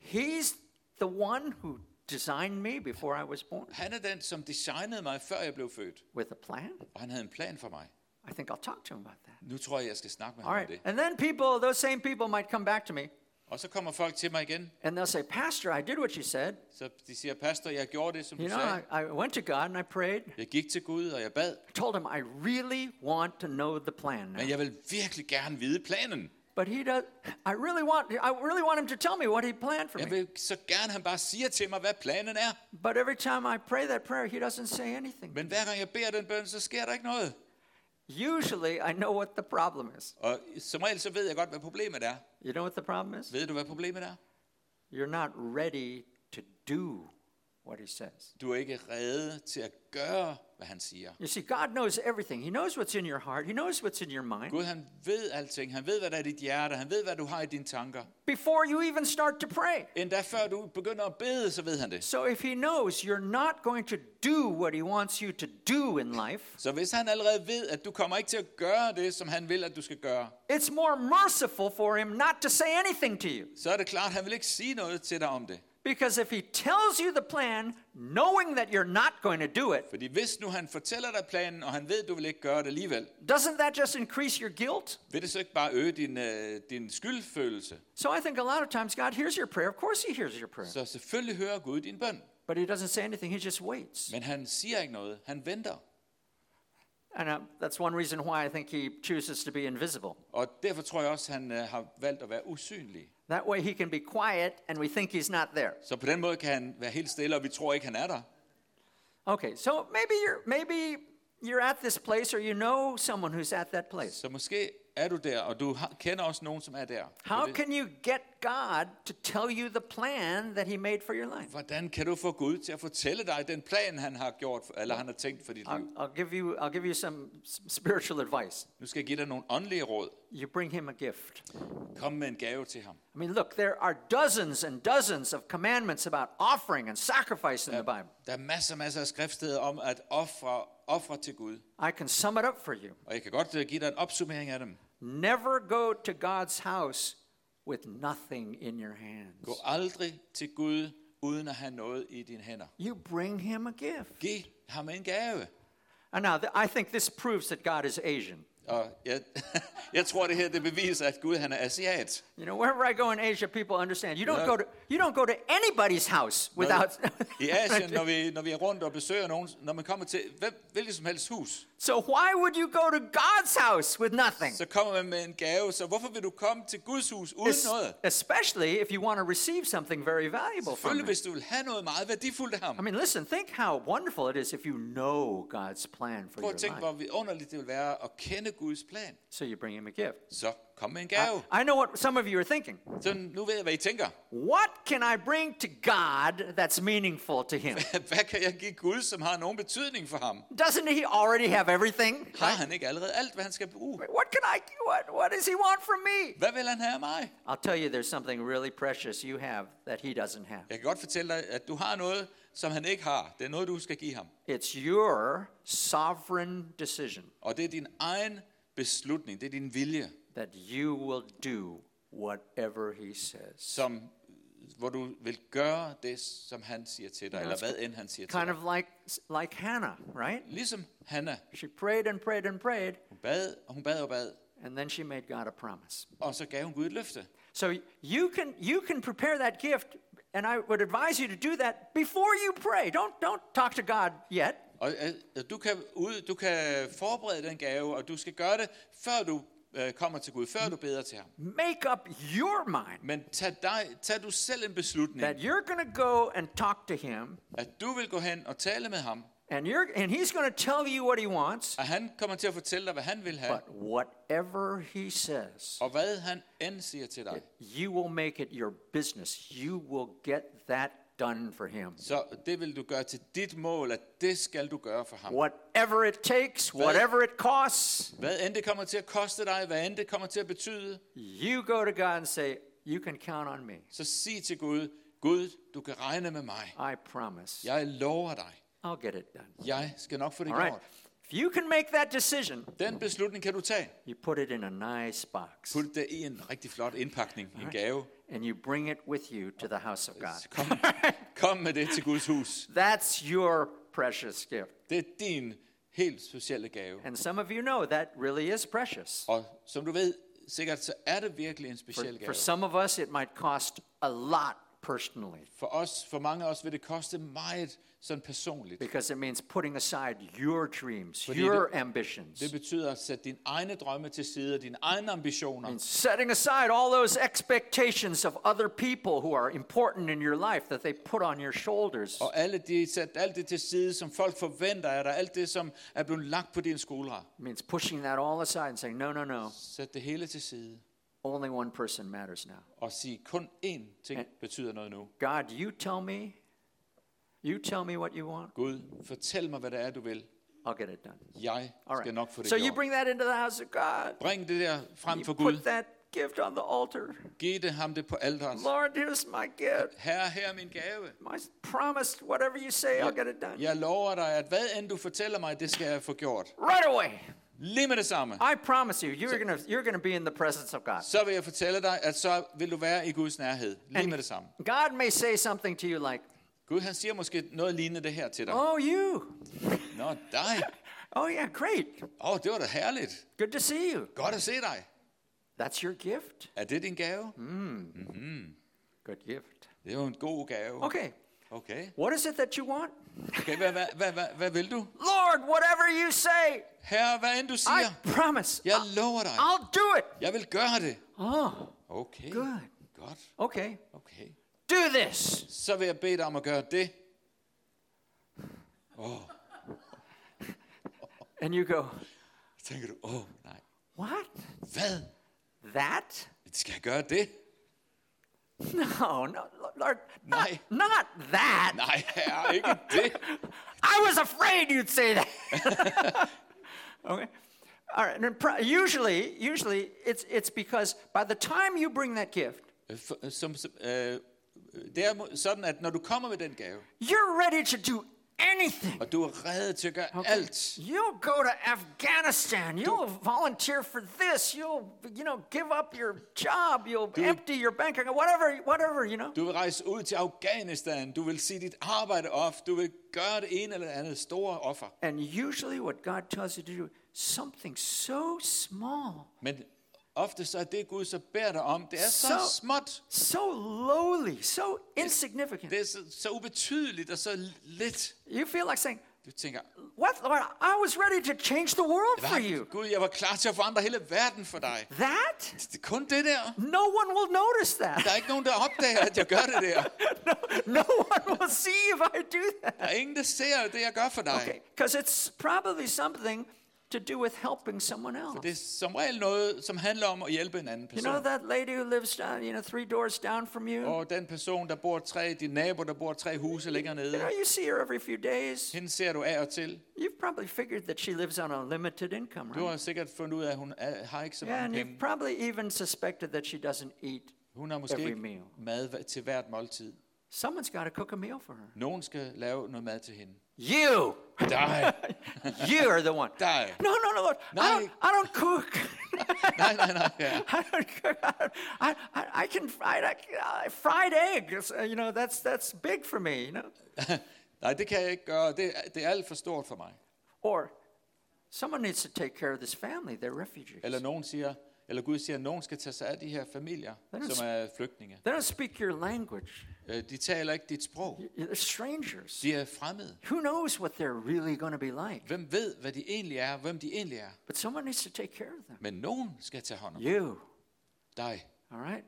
[SPEAKER 1] He's the one who designed me before I was born
[SPEAKER 2] Han er den, som designede mig, før jeg blev født.
[SPEAKER 1] with a plan.
[SPEAKER 2] Og han havde en plan for mig.
[SPEAKER 1] I think I'll talk to him about that.
[SPEAKER 2] Nu tror jeg, jeg skal snakke med
[SPEAKER 1] All
[SPEAKER 2] ham om
[SPEAKER 1] right.
[SPEAKER 2] det.
[SPEAKER 1] And then people, those same people might come back to me
[SPEAKER 2] Og så kommer folk til mig igen.
[SPEAKER 1] and they'll say, Pastor, I did what you said.
[SPEAKER 2] Så de siger, pastor, jeg gjorde det, som
[SPEAKER 1] You
[SPEAKER 2] du
[SPEAKER 1] know,
[SPEAKER 2] sagde.
[SPEAKER 1] I, I went to God and I prayed.
[SPEAKER 2] Jeg gik til Gud, og jeg bad.
[SPEAKER 1] I told him, I really want to know the plan now.
[SPEAKER 2] Men jeg vil virkelig gerne vide planen.
[SPEAKER 1] But he does, I really want, I really want him to tell me what he planned for
[SPEAKER 2] Jeg
[SPEAKER 1] me.
[SPEAKER 2] vil så gerne, han bare siger til mig, hvad planen er.
[SPEAKER 1] But every time I pray that prayer, he doesn't say anything.
[SPEAKER 2] Men hver gang jeg beder den bøn, så sker der ikke noget.
[SPEAKER 1] Usually, I know what the problem is.
[SPEAKER 2] Og som regel, så ved jeg godt, hvad problemet er.
[SPEAKER 1] You know what the problem is?
[SPEAKER 2] Ved du, hvad problemet er?
[SPEAKER 1] You're not ready to do what he says.
[SPEAKER 2] Du er ikke rede til at gøre, hvad han siger.
[SPEAKER 1] You see, God knows everything. He knows what's in your heart, He knows what's in your mind
[SPEAKER 2] Gud, han ved alting. Han ved, hvad der er i dit hjerte. Han ved, hvad du har i dine tanker.
[SPEAKER 1] before you even start to pray.
[SPEAKER 2] Endda før du begynder at bede, så ved han det.
[SPEAKER 1] So if He knows you're not going to do what He wants you to do in life,
[SPEAKER 2] Så hvis han allerede ved, at du kommer ikke til at gøre det, som han vil, at du skal gøre,
[SPEAKER 1] it's more merciful for Him not to say anything to you.
[SPEAKER 2] så er det klart, han vil ikke sige noget til dig om det.
[SPEAKER 1] Because if He tells you the plan, knowing that you're not going to do it,
[SPEAKER 2] Fordi hvis nu han fortæller dig planen, og han ved, du vil ikke gøre det alligevel,
[SPEAKER 1] doesn't that just increase your guilt?
[SPEAKER 2] vil det så ikke bare øge din, øh, din skyldfølelse?
[SPEAKER 1] So I think a lot of times God hears your prayer. Of course, He hears your prayer.
[SPEAKER 2] Så selvfølgelig hører Gud din bøn.
[SPEAKER 1] But He doesn't say anything, He just waits.
[SPEAKER 2] Men han siger ikke noget. Han venter.
[SPEAKER 1] And uh, that's one reason why I think He chooses to be invisible.
[SPEAKER 2] Og derfor tror jeg også, han øh, har valgt at være usynlig.
[SPEAKER 1] That way He can be quiet and we think He's not there.
[SPEAKER 2] Så på den måde kan han være helt stille, og vi tror ikke, han er der.
[SPEAKER 1] Okay, so maybe you're maybe you're at this place or you know someone who's at that place.
[SPEAKER 2] Så måske er du der, og du kender også nogen, som er der.
[SPEAKER 1] How can you get God to tell you the plan that He made for your life?
[SPEAKER 2] Hvordan kan du få Gud til at fortælle dig den plan, han har gjort, eller han har tænkt for dit liv?
[SPEAKER 1] I'll give you I'll give you some, some spiritual advice.
[SPEAKER 2] Nu skal jeg give dig nogle åndelige råd.
[SPEAKER 1] You bring Him a gift.
[SPEAKER 2] Kom med en gave til ham.
[SPEAKER 1] I mean, look, there are dozens and dozens of commandments about offering and sacrifice in the Bible.
[SPEAKER 2] Der er masser masser af skriftsteder om at ofre, ofre til Gud.
[SPEAKER 1] I can sum it up for you.
[SPEAKER 2] Og jeg kan godt øh, give dig en opsummering af dem.
[SPEAKER 1] Never go to God's house with nothing in your hands.
[SPEAKER 2] Gå aldrig til Gud, uden at have noget i dine hænder.
[SPEAKER 1] You bring Him a gift.
[SPEAKER 2] Giv ham en gave.
[SPEAKER 1] And now, th- I think this proves that God is Asian.
[SPEAKER 2] Og jeg, jeg tror, det her det beviser, at Gud han er asiat.
[SPEAKER 1] You know, wherever I go in Asia, people understand. You don't go to you don't go to anybody's house without.
[SPEAKER 2] I Asien, når vi, når vi er rundt og besøger nogen, når man kommer til hvem, hvilket som helst hus,
[SPEAKER 1] so why would you go to God's house with nothing?
[SPEAKER 2] så kommer man med en gave. Så hvorfor vil du komme til Guds hus uden
[SPEAKER 1] Es-
[SPEAKER 2] noget?
[SPEAKER 1] especially if you want to receive something very valuable from Him.
[SPEAKER 2] hvis du vil have noget meget værdifuldt af
[SPEAKER 1] I
[SPEAKER 2] ham.
[SPEAKER 1] mean, listen. Think how wonderful it is if you know God's plan for
[SPEAKER 2] Prøv
[SPEAKER 1] your
[SPEAKER 2] at tænke,
[SPEAKER 1] life.
[SPEAKER 2] hvor vidunderligt det vil være at kende Guds plan.
[SPEAKER 1] So you bring Him a gift.
[SPEAKER 2] Så kom med en
[SPEAKER 1] I,
[SPEAKER 2] gave.
[SPEAKER 1] I know what some of you are thinking.
[SPEAKER 2] Så nu ved jeg, hvad I tænker.
[SPEAKER 1] What can I bring to God that's meaningful to Him?
[SPEAKER 2] Hvad kan jeg give Gud, som har nogen betydning for ham?
[SPEAKER 1] Doesn't He already have everything?
[SPEAKER 2] Har han ikke allerede alt, hvad han skal bruge?
[SPEAKER 1] What can I? What What does He want from me?
[SPEAKER 2] Hvad vil han have af mig?
[SPEAKER 1] I'll tell you, there's something really precious you have that he doesn't have.
[SPEAKER 2] Jeg kan godt fortælle dig, at du har noget, som han ikke har. Det er noget, du skal give ham.
[SPEAKER 1] It's your sovereign decision
[SPEAKER 2] Og det er din egen beslutning, det er din vilje,
[SPEAKER 1] that you will do whatever he says.
[SPEAKER 2] som, hvor du vil gøre det, som han siger til dig,
[SPEAKER 1] Yeah,
[SPEAKER 2] eller
[SPEAKER 1] it's
[SPEAKER 2] hvad end han siger til
[SPEAKER 1] Kind
[SPEAKER 2] dig.
[SPEAKER 1] of like like Hannah, right?
[SPEAKER 2] Ligesom Hanna.
[SPEAKER 1] She prayed and prayed and prayed,
[SPEAKER 2] Hun bad, og hun bad og bad,
[SPEAKER 1] and then she made God a promise.
[SPEAKER 2] og så gav hun Gud et løfte.
[SPEAKER 1] So you can you can prepare that gift, and I would advise you to do that before you pray. Don't don't talk to God yet.
[SPEAKER 2] Og øh, du kan, ud, du kan forberede den gave, og du skal gøre det, før du øh, kommer til Gud, før du beder til ham.
[SPEAKER 1] Make up your mind
[SPEAKER 2] Men tag, dig, tag du selv en beslutning,
[SPEAKER 1] that you're going to go and talk to him,
[SPEAKER 2] at du vil gå hen og tale med ham,
[SPEAKER 1] and you're and he's going to tell you what he wants.
[SPEAKER 2] og han kommer til at fortælle dig, hvad han vil have,
[SPEAKER 1] But whatever he says,
[SPEAKER 2] og hvad han end siger til dig.
[SPEAKER 1] you will make it your business. You will get that done for him.
[SPEAKER 2] Så det vil du gøre til dit mål, at det skal du gøre for ham.
[SPEAKER 1] Whatever it takes, whatever it costs,
[SPEAKER 2] Hvad end det kommer til at koste dig, hvad end det kommer til at betyde,
[SPEAKER 1] you go to God and say, You can count on me.
[SPEAKER 2] så sig til Gud, Gud, du kan regne med mig.
[SPEAKER 1] I promise.
[SPEAKER 2] Jeg lover dig.
[SPEAKER 1] I'll get it done.
[SPEAKER 2] Jeg skal nok få det
[SPEAKER 1] All right.
[SPEAKER 2] gjort.
[SPEAKER 1] If you can make that decision,
[SPEAKER 2] Den beslutning kan du tage.
[SPEAKER 1] you put it in a nice box
[SPEAKER 2] Put det i en rigtig flot indpakning, en gave.
[SPEAKER 1] And you bring it with you to the house of God.
[SPEAKER 2] Kom, kom med det til Guds hus.
[SPEAKER 1] That's your precious gift.
[SPEAKER 2] Det er din helt specielle gave.
[SPEAKER 1] And some of you know that really is precious.
[SPEAKER 2] Og som du ved, sikkert så er det virkelig en
[SPEAKER 1] For,
[SPEAKER 2] speciel
[SPEAKER 1] for
[SPEAKER 2] gave.
[SPEAKER 1] some of us, it might cost a lot personally
[SPEAKER 2] For os, for mange af os vil det koste meget sådan personligt.
[SPEAKER 1] because it means putting aside your dreams,
[SPEAKER 2] Fordi
[SPEAKER 1] your
[SPEAKER 2] det-
[SPEAKER 1] ambitions,
[SPEAKER 2] Det betyder at sætte dine egne drømme til side, dine egne ambitioner.
[SPEAKER 1] and setting aside all those expectations of other people who are important in your life that they put on your shoulders.
[SPEAKER 2] Og alle de, sæt alt det til side, som folk forventer af dig, alt det, som er blevet lagt på dine skuldre.
[SPEAKER 1] Means pushing that all aside and saying, no, no, no,
[SPEAKER 2] Sæt det hele til side
[SPEAKER 1] only one person matters now.
[SPEAKER 2] og sig kun én ting betyder noget nu.
[SPEAKER 1] God, you tell me You tell me what you want,
[SPEAKER 2] Gud, fortæl mig, hvad det er, du vil.
[SPEAKER 1] I'll get it done.
[SPEAKER 2] Jeg
[SPEAKER 1] All
[SPEAKER 2] skal
[SPEAKER 1] right.
[SPEAKER 2] nok få det
[SPEAKER 1] So you
[SPEAKER 2] gjort.
[SPEAKER 1] bring that into the house of God.
[SPEAKER 2] Bring det der frem for
[SPEAKER 1] You
[SPEAKER 2] Gud.
[SPEAKER 1] put that gift on the altar.
[SPEAKER 2] Giv det ham det på alteret.
[SPEAKER 1] Lord, here's my gift.
[SPEAKER 2] Herre, her er min gave.
[SPEAKER 1] My promise, whatever you say, I'll get it done.
[SPEAKER 2] Jeg lover dig, at hvad end du fortæller mig, det skal jeg få gjort.
[SPEAKER 1] Right away.
[SPEAKER 2] Lige med det samme.
[SPEAKER 1] I promise you, you're gonna you're gonna be in the presence of God.
[SPEAKER 2] Så vil jeg fortælle dig, at så vil du være i Guds nærhed. Lige
[SPEAKER 1] And
[SPEAKER 2] med det samme.
[SPEAKER 1] God may say something to you like,
[SPEAKER 2] Gud han siger måske noget lignende det her til dig.
[SPEAKER 1] "Oh, you.
[SPEAKER 2] Nå, dig.
[SPEAKER 1] Oh yeah, great.
[SPEAKER 2] Åh, oh, det var da herligt.
[SPEAKER 1] Good to see you.
[SPEAKER 2] Godt at se dig.
[SPEAKER 1] That's your gift.
[SPEAKER 2] Er det din gave?
[SPEAKER 1] Good gift.
[SPEAKER 2] Det er jo en god gave.
[SPEAKER 1] Okay.
[SPEAKER 2] Okay.
[SPEAKER 1] What is it that you want?
[SPEAKER 2] okay hvad, hvad, hvad, hvad, hvad vil du?
[SPEAKER 1] Lord, whatever you say,
[SPEAKER 2] Herre, hvad end du
[SPEAKER 1] I
[SPEAKER 2] siger,
[SPEAKER 1] promise.
[SPEAKER 2] jeg lover dig.
[SPEAKER 1] I'll do it.
[SPEAKER 2] Jeg vil gøre det.
[SPEAKER 1] Oh,
[SPEAKER 2] Okay.
[SPEAKER 1] good.
[SPEAKER 2] Godt.
[SPEAKER 1] Okay.
[SPEAKER 2] Okay.
[SPEAKER 1] Do this.
[SPEAKER 2] Så vil jeg bede dig om at gøre det.
[SPEAKER 1] And you go,
[SPEAKER 2] Så tænker du, åh oh, nej.
[SPEAKER 1] what?
[SPEAKER 2] Hvad?
[SPEAKER 1] That?
[SPEAKER 2] Skal jeg gøre det?
[SPEAKER 1] No, no, Lord, not,
[SPEAKER 2] Nej.
[SPEAKER 1] not that.
[SPEAKER 2] Nej, herre, ikke det.
[SPEAKER 1] I was afraid you'd say that. okay. All right. Usually, usually it's it's because by the time you bring that gift,
[SPEAKER 2] Øh, for- øh, Som, som, øh, det er sådan, at når du kommer med den gave,
[SPEAKER 1] you're ready to do anything.
[SPEAKER 2] og du er reddet til at gøre okay. alt,
[SPEAKER 1] You'll go to Afghanistan. You'll volunteer for this. You'll, you know, give up your job. You'll empty your bank account. Whatever, whatever, you know.
[SPEAKER 2] du vil rejse ud til Afghanistan, du vil sige dit arbejde op, du vil gøre det ene eller andet store offer.
[SPEAKER 1] And usually, what God tells you to do, something so small,
[SPEAKER 2] Men ofte så er det Gud så beder dig om, det er så,
[SPEAKER 1] Så-
[SPEAKER 2] småt,
[SPEAKER 1] so lowly, so insignificant.
[SPEAKER 2] det er så, så ubetydeligt og så lidt.
[SPEAKER 1] You feel like saying,
[SPEAKER 2] Du tænker,
[SPEAKER 1] What, Lord? I was ready to change the world for
[SPEAKER 2] "Hvad?
[SPEAKER 1] you.
[SPEAKER 2] Gud, jeg var klar til at forandre hele verden for dig.
[SPEAKER 1] That?
[SPEAKER 2] Det kun det der.
[SPEAKER 1] No one will notice that.
[SPEAKER 2] Der er ikke nogen, der opdager, at jeg gør det der.
[SPEAKER 1] No one will see if I do
[SPEAKER 2] Der
[SPEAKER 1] that.
[SPEAKER 2] er ingen, der ser det, jeg gør for dig.
[SPEAKER 1] Okay, because it's probably something to do with helping someone else.
[SPEAKER 2] Det er som regel noget, som handler om at hjælpe en anden
[SPEAKER 1] You know
[SPEAKER 2] person.
[SPEAKER 1] that lady who lives down, you know, three doors down from you?
[SPEAKER 2] Og den person, der bor tre, din nabo, der bor tre huse længere
[SPEAKER 1] You
[SPEAKER 2] nede,
[SPEAKER 1] know, you see her every few days.
[SPEAKER 2] hende ser du af og til.
[SPEAKER 1] You've probably figured that she lives on a limited income,
[SPEAKER 2] Du
[SPEAKER 1] right?
[SPEAKER 2] har sikkert fundet ud af, at hun har ikke så
[SPEAKER 1] Yeah, and
[SPEAKER 2] mange
[SPEAKER 1] you've
[SPEAKER 2] penge.
[SPEAKER 1] probably even suspected that she doesn't eat.
[SPEAKER 2] Hun har måske
[SPEAKER 1] every
[SPEAKER 2] ikke
[SPEAKER 1] meal.
[SPEAKER 2] mad til hvert måltid.
[SPEAKER 1] Someone's got to cook a meal for her.
[SPEAKER 2] Nogen skal lave noget mad til hende.
[SPEAKER 1] You!
[SPEAKER 2] die.
[SPEAKER 1] You are the one.
[SPEAKER 2] Die.
[SPEAKER 1] No, no, no, Lord. I
[SPEAKER 2] No.
[SPEAKER 1] don't, I don't cook.
[SPEAKER 2] no, no, no. Ja.
[SPEAKER 1] I don't cook. I, I, I can I, I, uh, fried eggs. uh, You know, that's that's big for me. You know,
[SPEAKER 2] nej, det kan jeg ikke gøre. Det, det er alt for stort for mig.
[SPEAKER 1] or someone needs to take care of this family. They're refugees.
[SPEAKER 2] Eller nogen siger, eller Gud siger, at nogen skal tage sig af de her familier, som er flygtninge.
[SPEAKER 1] They don't speak your language.
[SPEAKER 2] Øh, De taler ikke dit sprog.
[SPEAKER 1] They're strangers.
[SPEAKER 2] De er fremmede.
[SPEAKER 1] Who knows what they're really going to be like?
[SPEAKER 2] Hvem ved, hvad de egentlig er, hvem de egentlig er?
[SPEAKER 1] But someone needs to take care of them.
[SPEAKER 2] Men nogen skal tage hånd om
[SPEAKER 1] You.
[SPEAKER 2] dig.
[SPEAKER 1] All right.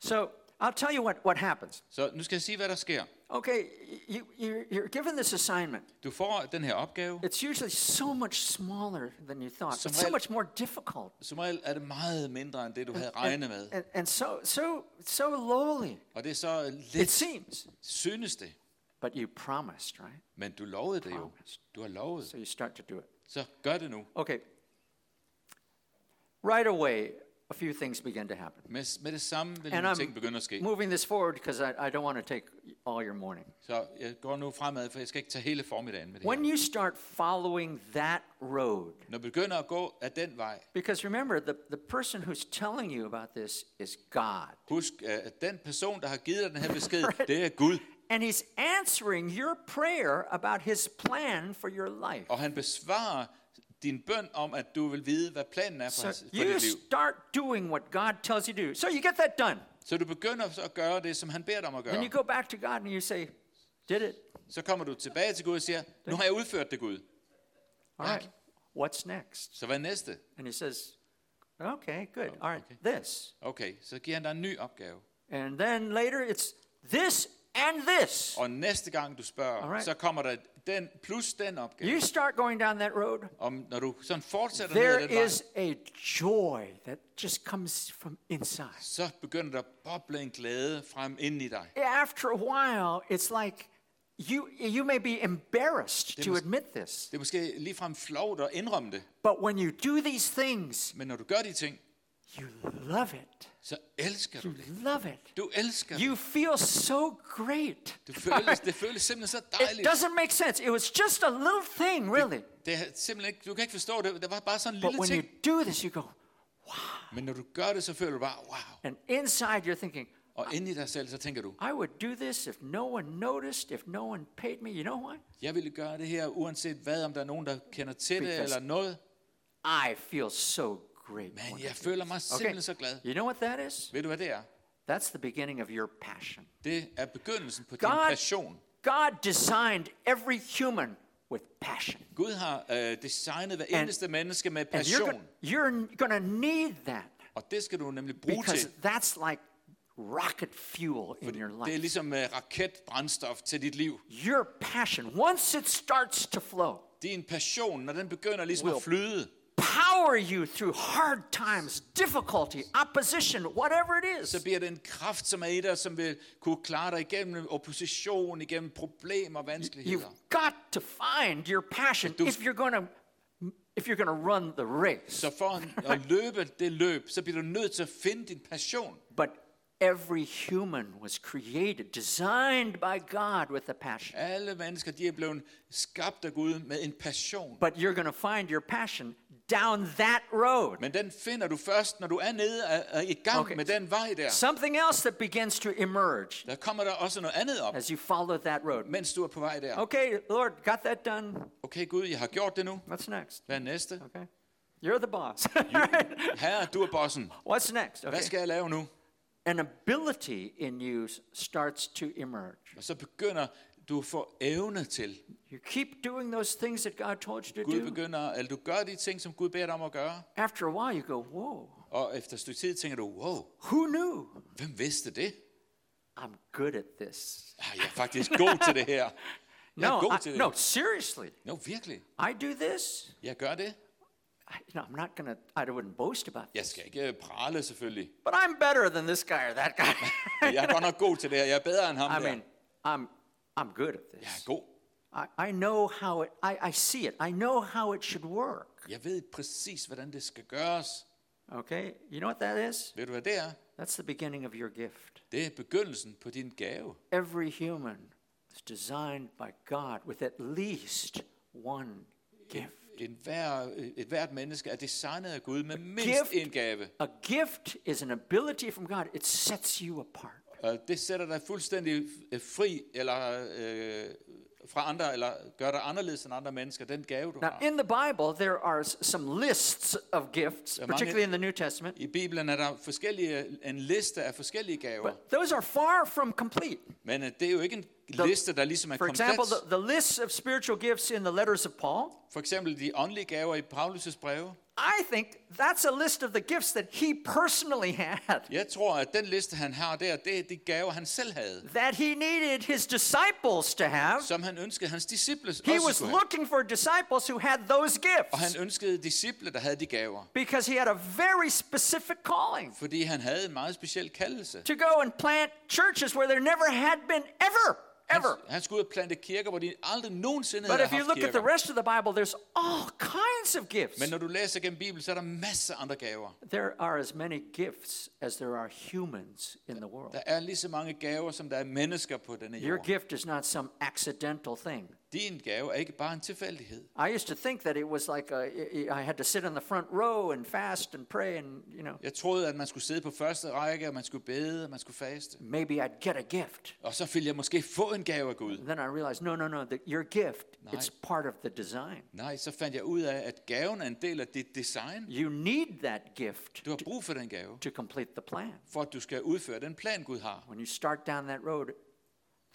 [SPEAKER 1] So I'll tell you what what happens.
[SPEAKER 2] Så nu skal jeg sige, hvad der sker.
[SPEAKER 1] Okay, you, you're, you're given this assignment.
[SPEAKER 2] Du får den her opgave.
[SPEAKER 1] It's usually so much smaller than you thought.
[SPEAKER 2] Som
[SPEAKER 1] It's so
[SPEAKER 2] regel-
[SPEAKER 1] much more difficult.
[SPEAKER 2] Som regel er det meget mindre, end det du havde regnet med.
[SPEAKER 1] And, and so, so, so lowly,
[SPEAKER 2] Og det er så
[SPEAKER 1] it
[SPEAKER 2] lidt,
[SPEAKER 1] seems.
[SPEAKER 2] synes det.
[SPEAKER 1] But you promised, right?
[SPEAKER 2] Men du lovede det jo.
[SPEAKER 1] Promised.
[SPEAKER 2] Du har lovet.
[SPEAKER 1] So you start to do it.
[SPEAKER 2] Så gør det nu.
[SPEAKER 1] Okay. Right away, a few things begin to happen.
[SPEAKER 2] Med, med det samme vil
[SPEAKER 1] And
[SPEAKER 2] nogle ting begynde at ske.
[SPEAKER 1] moving this forward because I, I don't want to take all your morning.
[SPEAKER 2] Så jeg går nu fremad, for jeg skal ikke tage hele formiddagen med det
[SPEAKER 1] When
[SPEAKER 2] her.
[SPEAKER 1] you start following that road,
[SPEAKER 2] Når du begynder at gå af den vej,
[SPEAKER 1] because remember, the, the person who's telling you about this is God.
[SPEAKER 2] husk, at den person, der har givet dig den her besked,
[SPEAKER 1] Right.
[SPEAKER 2] det er Gud.
[SPEAKER 1] And he's answering your prayer about his plan for your life.
[SPEAKER 2] Og han besvarer din bøn om, at du vil vide, hvad planen er for,
[SPEAKER 1] So
[SPEAKER 2] for
[SPEAKER 1] you
[SPEAKER 2] dit liv.
[SPEAKER 1] start doing what God tells you to do. So you get that done.
[SPEAKER 2] Så du begynder så at gøre det, som han beder dig om at
[SPEAKER 1] Then you
[SPEAKER 2] gøre.
[SPEAKER 1] go back to God and you say, Did it?
[SPEAKER 2] Så kommer du tilbage til Gud og siger, nu har jeg udført det, Gud.
[SPEAKER 1] All right. What's next?
[SPEAKER 2] Så hvad er næste?
[SPEAKER 1] And he says, Okay, good. All right,
[SPEAKER 2] okay.
[SPEAKER 1] this.
[SPEAKER 2] Okay, så giver han dig en ny opgave.
[SPEAKER 1] And then later it's this and this.
[SPEAKER 2] Og næste gang du spørger,
[SPEAKER 1] Alright.
[SPEAKER 2] så kommer der den plus den opgave.
[SPEAKER 1] You start going down that road,
[SPEAKER 2] Om når du sådan fortsætter ned ad
[SPEAKER 1] there
[SPEAKER 2] den vej,
[SPEAKER 1] is a joy that just comes from inside.
[SPEAKER 2] så begynder der at boble en glæde frem ind i dig.
[SPEAKER 1] After a while, it's like you, you may be embarrassed to admit this,
[SPEAKER 2] Det er måske ligefrem flovt at indrømme det,
[SPEAKER 1] but when you do these things,
[SPEAKER 2] men når du gør de ting,
[SPEAKER 1] you love it.
[SPEAKER 2] så elsker du
[SPEAKER 1] You
[SPEAKER 2] det.
[SPEAKER 1] love it.
[SPEAKER 2] Du elsker det.
[SPEAKER 1] You feel so great.
[SPEAKER 2] Det føles, det føles simpelthen så
[SPEAKER 1] It
[SPEAKER 2] dejligt.
[SPEAKER 1] doesn't make sense. It was just a little thing, really.
[SPEAKER 2] Det er simpelthen ikke, du kan ikke forstå det. Det var bare sådan en
[SPEAKER 1] But
[SPEAKER 2] lille
[SPEAKER 1] when you
[SPEAKER 2] ting.
[SPEAKER 1] do this, you go,
[SPEAKER 2] Men når du gør det, så føler du bare, wow.
[SPEAKER 1] and inside you're thinking,
[SPEAKER 2] Og inde i dig selv, så tænker du,
[SPEAKER 1] I would do this if no one noticed, if no one paid me. You know why?
[SPEAKER 2] jeg ville gøre det her, uanset hvad, om der er nogen, der kender til det
[SPEAKER 1] Because-
[SPEAKER 2] eller noget.
[SPEAKER 1] I feel so great.
[SPEAKER 2] Men jeg føler mig simpelthen så glad.
[SPEAKER 1] You know what that is?
[SPEAKER 2] Ved du, hvad det er?
[SPEAKER 1] That's the beginning of your passion.
[SPEAKER 2] Det er begyndelsen på din
[SPEAKER 1] God,
[SPEAKER 2] passion.
[SPEAKER 1] God designed every human with passion.
[SPEAKER 2] Gud har øh, designet hver
[SPEAKER 1] And-
[SPEAKER 2] eneste menneske med
[SPEAKER 1] And you're,
[SPEAKER 2] passion.
[SPEAKER 1] go- you're going to need that
[SPEAKER 2] Og det skal du nemlig bruge
[SPEAKER 1] because
[SPEAKER 2] til.
[SPEAKER 1] that's like rocket fuel in your
[SPEAKER 2] Det er
[SPEAKER 1] life.
[SPEAKER 2] ligesom øh, raketbrændstof til dit liv.
[SPEAKER 1] Your passion, once it starts to flow,
[SPEAKER 2] Din passion, når den begynder ligesom at flyde,
[SPEAKER 1] power you through hard times, difficulty, opposition, whatever it
[SPEAKER 2] så
[SPEAKER 1] is.
[SPEAKER 2] bliver det en kraft, som er i dig, som vil kunne klare dig igennem opposition, igennem problemer og vanskeligheder.
[SPEAKER 1] You've got to find your passion
[SPEAKER 2] Du-
[SPEAKER 1] if you're going to if you're going to run the race.
[SPEAKER 2] Så for at løbe det løb, så bliver du nødt til at finde din passion.
[SPEAKER 1] But every human was created, designed by God with a passion.
[SPEAKER 2] Alle mennesker, de er blevet skabt af Gud med en passion.
[SPEAKER 1] But you're going to find your passion down that road.
[SPEAKER 2] Men den finder du først, når du er nede og i gang
[SPEAKER 1] Okay.
[SPEAKER 2] med den vej der.
[SPEAKER 1] Something else that begins to emerge
[SPEAKER 2] Der kommer der også noget andet op,
[SPEAKER 1] as you follow that road.
[SPEAKER 2] mens du er på vej der.
[SPEAKER 1] Okay, Lord, got that done.
[SPEAKER 2] Okay Gud, jeg har gjort det nu.
[SPEAKER 1] What's next?
[SPEAKER 2] Hvad er næste?
[SPEAKER 1] Okay. You're the boss.
[SPEAKER 2] Herre, du er bossen.
[SPEAKER 1] What's next?
[SPEAKER 2] Hvad
[SPEAKER 1] Okay.
[SPEAKER 2] skal jeg lave nu?
[SPEAKER 1] An ability in you starts to emerge.
[SPEAKER 2] Og så begynder du at få evne til.
[SPEAKER 1] You keep doing those things that God told you to
[SPEAKER 2] Gud
[SPEAKER 1] do.
[SPEAKER 2] begynder, eller du gør de ting, som Gud beder dig om at gøre.
[SPEAKER 1] After a while, you go, whoa,
[SPEAKER 2] Og efter et stykke tid tænker du, wow,
[SPEAKER 1] who knew?
[SPEAKER 2] hvem vidste det?
[SPEAKER 1] I'm good at this.
[SPEAKER 2] Ah, jeg er faktisk god til det her. Jeg er
[SPEAKER 1] No,
[SPEAKER 2] god
[SPEAKER 1] I,
[SPEAKER 2] til det.
[SPEAKER 1] no, seriously.
[SPEAKER 2] No, virkelig.
[SPEAKER 1] I do this.
[SPEAKER 2] Jeg gør det.
[SPEAKER 1] I, you know, I'm not gonna. I wouldn't boast about
[SPEAKER 2] Jeg
[SPEAKER 1] this.
[SPEAKER 2] skal ikke prale selvfølgelig.
[SPEAKER 1] But I'm better than this guy or that guy.
[SPEAKER 2] Jeg er godt nok god til det her. Jeg er bedre end ham
[SPEAKER 1] I
[SPEAKER 2] der.
[SPEAKER 1] mean, I'm I'm good at
[SPEAKER 2] Jeg er
[SPEAKER 1] this.
[SPEAKER 2] god.
[SPEAKER 1] I, I know how it. I, I see it. I know how it should work.
[SPEAKER 2] Jeg ved præcis, hvordan det skal gøres.
[SPEAKER 1] Okay, you know what that is?
[SPEAKER 2] Ved du, hvad det er?
[SPEAKER 1] That's the beginning of your gift.
[SPEAKER 2] Det er begyndelsen på din gave.
[SPEAKER 1] Every human is designed by God with at least one gift.
[SPEAKER 2] En hver, et hvert menneske er designet af Gud med mindst
[SPEAKER 1] gift-
[SPEAKER 2] en gave.
[SPEAKER 1] A gift is an ability from God. It sets you apart.
[SPEAKER 2] Og det sætter dig fuldstændig øh, fri eller øh, fra andre, eller gør dig anderledes end andre mennesker. Den gave, du
[SPEAKER 1] Now,
[SPEAKER 2] har.
[SPEAKER 1] in the Bible, there are some lists of gifts, particularly in the New Testament,
[SPEAKER 2] I Bibelen er der forskellige, en liste af forskellige gaver.
[SPEAKER 1] but those are far from complete.
[SPEAKER 2] Men øh, det er jo ikke en liste, der ligesom er
[SPEAKER 1] For
[SPEAKER 2] komplet.
[SPEAKER 1] example, the, the lists of spiritual gifts in the letters of Paul,
[SPEAKER 2] For eksempel de åndelige gaver i Paulus' breve.
[SPEAKER 1] I think that's a list of the gifts that he personally had,
[SPEAKER 2] Jeg tror, at den liste, han har der, det er de gaver, han selv havde.
[SPEAKER 1] that he needed his disciples to have.
[SPEAKER 2] Som han ønskede, hans disciple
[SPEAKER 1] He
[SPEAKER 2] også
[SPEAKER 1] was
[SPEAKER 2] skulle have.
[SPEAKER 1] looking for disciples who had those
[SPEAKER 2] Og han
[SPEAKER 1] gifts
[SPEAKER 2] ønskede disciple, der havde de gaver.
[SPEAKER 1] because he had a very specific calling
[SPEAKER 2] Fordi han havde en meget speciel kaldelse.
[SPEAKER 1] to go and plant churches where there never had been ever, ever.
[SPEAKER 2] han skulle ud og plante kirker, hvor de aldrig nogensinde
[SPEAKER 1] But if you look at the rest of the Bible, there's all kinds of gifts.
[SPEAKER 2] Men når du læser gennem Bibelen, så er der masser andre gaver.
[SPEAKER 1] There are as many gifts as there are humans in the world.
[SPEAKER 2] Der er lige så mange gaver, som der er mennesker på denne
[SPEAKER 1] Your gift is not some accidental thing.
[SPEAKER 2] Din gave er ikke bare en tilfældighed.
[SPEAKER 1] I used to think that it was like a, I had to sit in the front row and fast and pray and, you know,
[SPEAKER 2] Jeg troede, at man skulle sidde på første række, og man skulle bede, og man skulle faste.
[SPEAKER 1] maybe I'd get a gift.
[SPEAKER 2] Og så ville jeg måske få en gave af Gud.
[SPEAKER 1] Then I realized, no, no, no, the, your gift, it's part of the design.
[SPEAKER 2] Nej, så fandt jeg ud af, at gaven er en del af dit design.
[SPEAKER 1] You need that gift
[SPEAKER 2] Du har brug for den gave,
[SPEAKER 1] to complete the plan.
[SPEAKER 2] for at du skal udføre den plan, Gud har.
[SPEAKER 1] When you start down that road,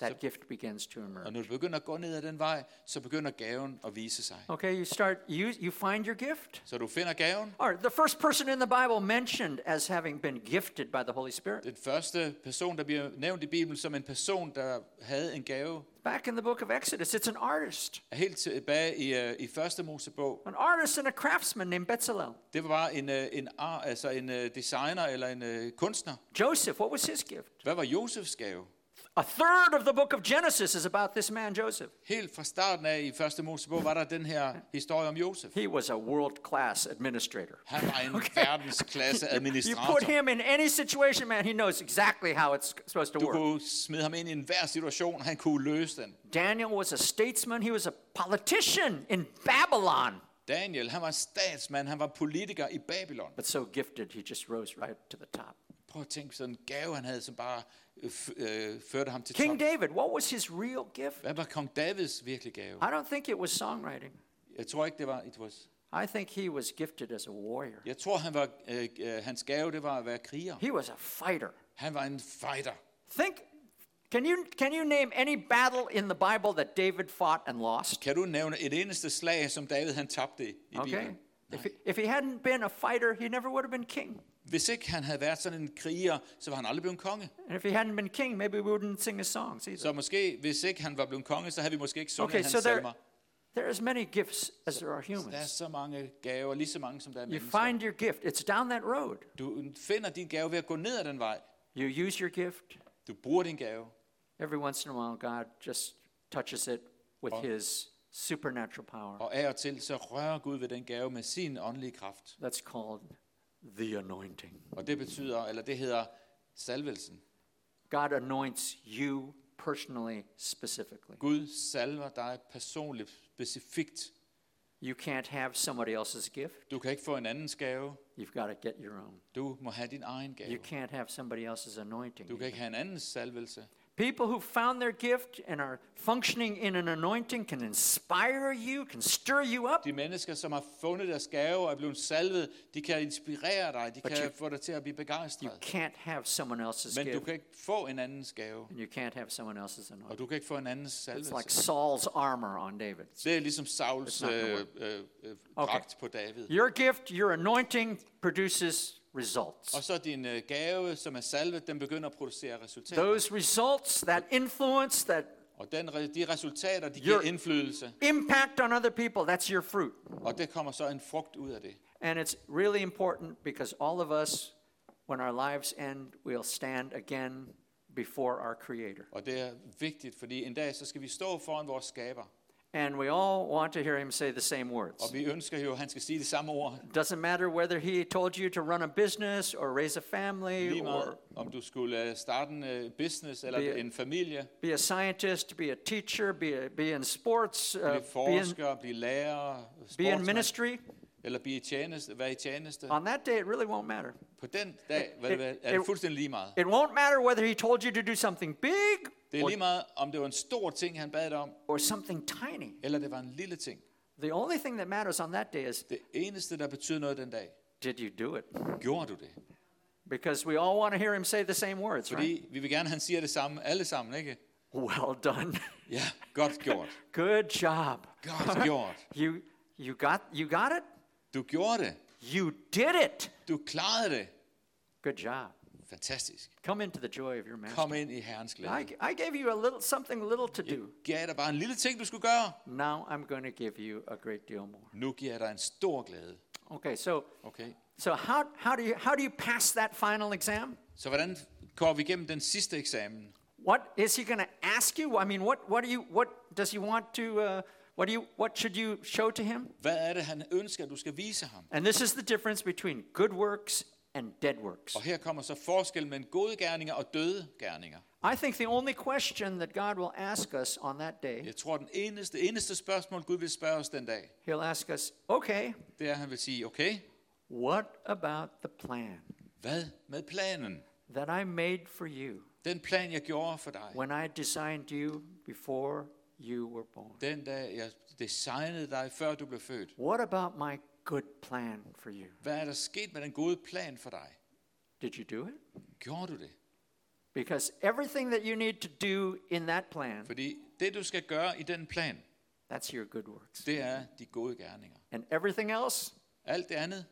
[SPEAKER 1] that gift begins to emerge.
[SPEAKER 2] Og når du begynder at gå ned ad den vej, så begynder gaven at vise sig.
[SPEAKER 1] Okay, you start, you, you find your gift.
[SPEAKER 2] Så du finder gaven.
[SPEAKER 1] All right, the first person in the Bible mentioned as having been gifted by the Holy Spirit.
[SPEAKER 2] Den første person, der bliver nævnt i Bibelen som en person, der havde en gave,
[SPEAKER 1] Back in the book of Exodus, it's an artist.
[SPEAKER 2] helt tilbage i, uh, i første Mosebog.
[SPEAKER 1] An artist and a craftsman named Bezalel.
[SPEAKER 2] Det var en, uh, en, ar, altså en uh, designer eller en uh, kunstner.
[SPEAKER 1] Joseph, what was his gift?
[SPEAKER 2] Hvad var Josefs gave?
[SPEAKER 1] A third of the book of Genesis is about this man, Joseph.
[SPEAKER 2] Helt fra starten af i første Mosebog var der den her historie om Josef.
[SPEAKER 1] He was a world class administrator.
[SPEAKER 2] Han var en verdensklasse
[SPEAKER 1] You put
[SPEAKER 2] administrator.
[SPEAKER 1] him in any situation, man, he knows exactly how it's supposed to
[SPEAKER 2] Du
[SPEAKER 1] work.
[SPEAKER 2] kunne smide ham ind i enhver situation, han kunne løse den.
[SPEAKER 1] Daniel was a statesman, he was a politician in Babylon.
[SPEAKER 2] Daniel, han var statsmand, han var politiker i Babylon.
[SPEAKER 1] But so gifted, he just rose right to the top.
[SPEAKER 2] Prøv at tænke sådan en gave, han havde, som bare førte ham til
[SPEAKER 1] King
[SPEAKER 2] top.
[SPEAKER 1] David, what was his real gift?
[SPEAKER 2] Hvad var kong Davids virkelig gave?
[SPEAKER 1] I don't think it was songwriting.
[SPEAKER 2] Jeg tror ikke, det var, it was.
[SPEAKER 1] I think he was gifted as a warrior.
[SPEAKER 2] Jeg tror, han var, øh, øh, hans gave, det var at være kriger.
[SPEAKER 1] He was a fighter.
[SPEAKER 2] Han var en fighter.
[SPEAKER 1] Think, can you, can you name any battle in the Bible that David fought and lost?
[SPEAKER 2] Kan du nævne et eneste slag, som David han tabte i
[SPEAKER 1] Okay.
[SPEAKER 2] Bibelen?
[SPEAKER 1] If he, if he hadn't been a fighter, he never would have been king.
[SPEAKER 2] Hvis ikke han havde været sådan en kriger, så var han aldrig blevet konge.
[SPEAKER 1] And if he hadn't been king, maybe we wouldn't sing his songs either.
[SPEAKER 2] Så måske, hvis ikke han var blevet konge, så havde vi måske ikke sunget
[SPEAKER 1] Okay,
[SPEAKER 2] hans
[SPEAKER 1] so there,
[SPEAKER 2] salmer.
[SPEAKER 1] there are as many gifts as there are
[SPEAKER 2] Der er
[SPEAKER 1] humans.
[SPEAKER 2] så mange gaver, lige så mange som der er
[SPEAKER 1] You
[SPEAKER 2] mennesker.
[SPEAKER 1] find your gift. It's down that road.
[SPEAKER 2] Du finder din gave ved at gå ned ad den vej.
[SPEAKER 1] You use your gift.
[SPEAKER 2] Du bruger din gave.
[SPEAKER 1] Every once in a while, God just touches it with his supernatural power.
[SPEAKER 2] Og af og til, så rører Gud ved den gave med sin åndelige kraft.
[SPEAKER 1] That's called the anointing.
[SPEAKER 2] Og det betyder, eller det hedder salvelsen.
[SPEAKER 1] God anoints you personally, specifically.
[SPEAKER 2] Gud salver dig personligt, specifikt.
[SPEAKER 1] You can't have somebody else's gift.
[SPEAKER 2] Du kan ikke få en andens gave.
[SPEAKER 1] You've got to get your own.
[SPEAKER 2] Du må have din egen
[SPEAKER 1] You
[SPEAKER 2] gave.
[SPEAKER 1] can't have somebody else's anointing.
[SPEAKER 2] Du kan ikke have en andens salvelse.
[SPEAKER 1] People who found their gift and are functioning in an anointing can inspire you, can stir you up,
[SPEAKER 2] De mennesker, som har fundet deres gave og er blevet salvet, de kan inspirere dig, de
[SPEAKER 1] But
[SPEAKER 2] kan
[SPEAKER 1] you-
[SPEAKER 2] få dig til at blive
[SPEAKER 1] You
[SPEAKER 2] begejstret.
[SPEAKER 1] can't have someone else's
[SPEAKER 2] Men du
[SPEAKER 1] gift,
[SPEAKER 2] kan ikke få en andens gave,
[SPEAKER 1] and you can't have someone else's
[SPEAKER 2] og
[SPEAKER 1] anointing.
[SPEAKER 2] du kan ikke få en andens
[SPEAKER 1] It's
[SPEAKER 2] salvelse.
[SPEAKER 1] like Saul's armor on David.
[SPEAKER 2] Det er ligesom Sauls
[SPEAKER 1] It's
[SPEAKER 2] øh, øh, øh,
[SPEAKER 1] Okay.
[SPEAKER 2] dragt på David.
[SPEAKER 1] Your gift, your anointing produces results.
[SPEAKER 2] Og så din øh, gave, som er salvet, den begynder at producere resultater.
[SPEAKER 1] Those results, that influence, that
[SPEAKER 2] Og den, de resultater, de
[SPEAKER 1] Your-
[SPEAKER 2] giver indflydelse,
[SPEAKER 1] impact on other people, that's your fruit.
[SPEAKER 2] og det kommer så en frugt ud af det.
[SPEAKER 1] And it's really important because all of us, when our lives end, we'll stand again before our Creator.
[SPEAKER 2] Og det er vigtigt, fordi en dag så skal vi stå foran vores skaber.
[SPEAKER 1] And we all want to hear Him say the same words.
[SPEAKER 2] Og vi ønsker jo, at han skal sige de samme ord.
[SPEAKER 1] Doesn't matter whether He told you to run a business or raise a family
[SPEAKER 2] Lige meget
[SPEAKER 1] or
[SPEAKER 2] om du skulle øh, starte en øh, business eller
[SPEAKER 1] Be-
[SPEAKER 2] en familie,
[SPEAKER 1] be a scientist, be a teacher, be, a, be in sports, uh,
[SPEAKER 2] blive
[SPEAKER 1] be, in,
[SPEAKER 2] forsker, blive lærer,
[SPEAKER 1] be in ministry.
[SPEAKER 2] Eller blive tjeneste, være i tjeneste.
[SPEAKER 1] On that day, it really won't matter.
[SPEAKER 2] På den dag hvad
[SPEAKER 1] It-
[SPEAKER 2] det, er
[SPEAKER 1] it-
[SPEAKER 2] fuldstændig lige meget.
[SPEAKER 1] It won't matter whether He told you to do something big
[SPEAKER 2] Det er
[SPEAKER 1] or,
[SPEAKER 2] lige meget, om det var en stor ting, han bad dig om,
[SPEAKER 1] or something tiny.
[SPEAKER 2] eller det var en lille ting.
[SPEAKER 1] The only thing that matters on that day is
[SPEAKER 2] Det eneste, der betyder noget den dag,
[SPEAKER 1] did you do it?
[SPEAKER 2] gjorde du det?
[SPEAKER 1] Because we all want to hear him say the same words, right?
[SPEAKER 2] Fordi vi vil gerne, han siger det samme, alle sammen, ikke?
[SPEAKER 1] Well done.
[SPEAKER 2] Ja, godt gjort.
[SPEAKER 1] Good job.
[SPEAKER 2] Godt gjort.
[SPEAKER 1] You you got you got it?
[SPEAKER 2] Du gjorde det.
[SPEAKER 1] You did it.
[SPEAKER 2] Du klarede det.
[SPEAKER 1] Good job.
[SPEAKER 2] Fantastisk.
[SPEAKER 1] Come into the joy of your master.
[SPEAKER 2] Kom ind i Herrens glæde.
[SPEAKER 1] I, I gave you a little something little to do.
[SPEAKER 2] Gav dig bare en lille ting, du skulle gøre.
[SPEAKER 1] Now I'm going to give you a great deal more.
[SPEAKER 2] Nu giver jeg dig en stor glæde.
[SPEAKER 1] Okay, so
[SPEAKER 2] Okay.
[SPEAKER 1] so how how do you how do you pass that final exam?
[SPEAKER 2] Så hvordan går vi igennem den sidste eksamen?
[SPEAKER 1] What is he going to ask you? I mean, what what do you what does he want to uh, what do you what should you show to him?
[SPEAKER 2] Hvad er det, han ønsker, du skal vise ham?
[SPEAKER 1] And this is the difference between good works and dead works.
[SPEAKER 2] Og her kommer så forskel mellem gode gerninger og døde gerninger.
[SPEAKER 1] I think the only question that God will ask us on that day,
[SPEAKER 2] Jeg tror, den eneste, eneste spørgsmål, Gud vil spørge os den dag,
[SPEAKER 1] He'll ask us, okay,
[SPEAKER 2] det er, han vil sige, okay,
[SPEAKER 1] what about the plan
[SPEAKER 2] hvad med planen?
[SPEAKER 1] that I made for you
[SPEAKER 2] Den plan, jeg gjorde for dig.
[SPEAKER 1] when I designed you before you were born?
[SPEAKER 2] Den dag, jeg designede dig, før du blev født.
[SPEAKER 1] What about my good plan for you?
[SPEAKER 2] Hvad er der sket med den gode plan for dig?
[SPEAKER 1] Did you do it?
[SPEAKER 2] Gjorde du det?
[SPEAKER 1] Because everything that you need to do in that plan,
[SPEAKER 2] Fordi det, du skal gøre i den plan,
[SPEAKER 1] that's your good works.
[SPEAKER 2] det er de gode gerninger.
[SPEAKER 1] And everything else,
[SPEAKER 2] Alt det andet,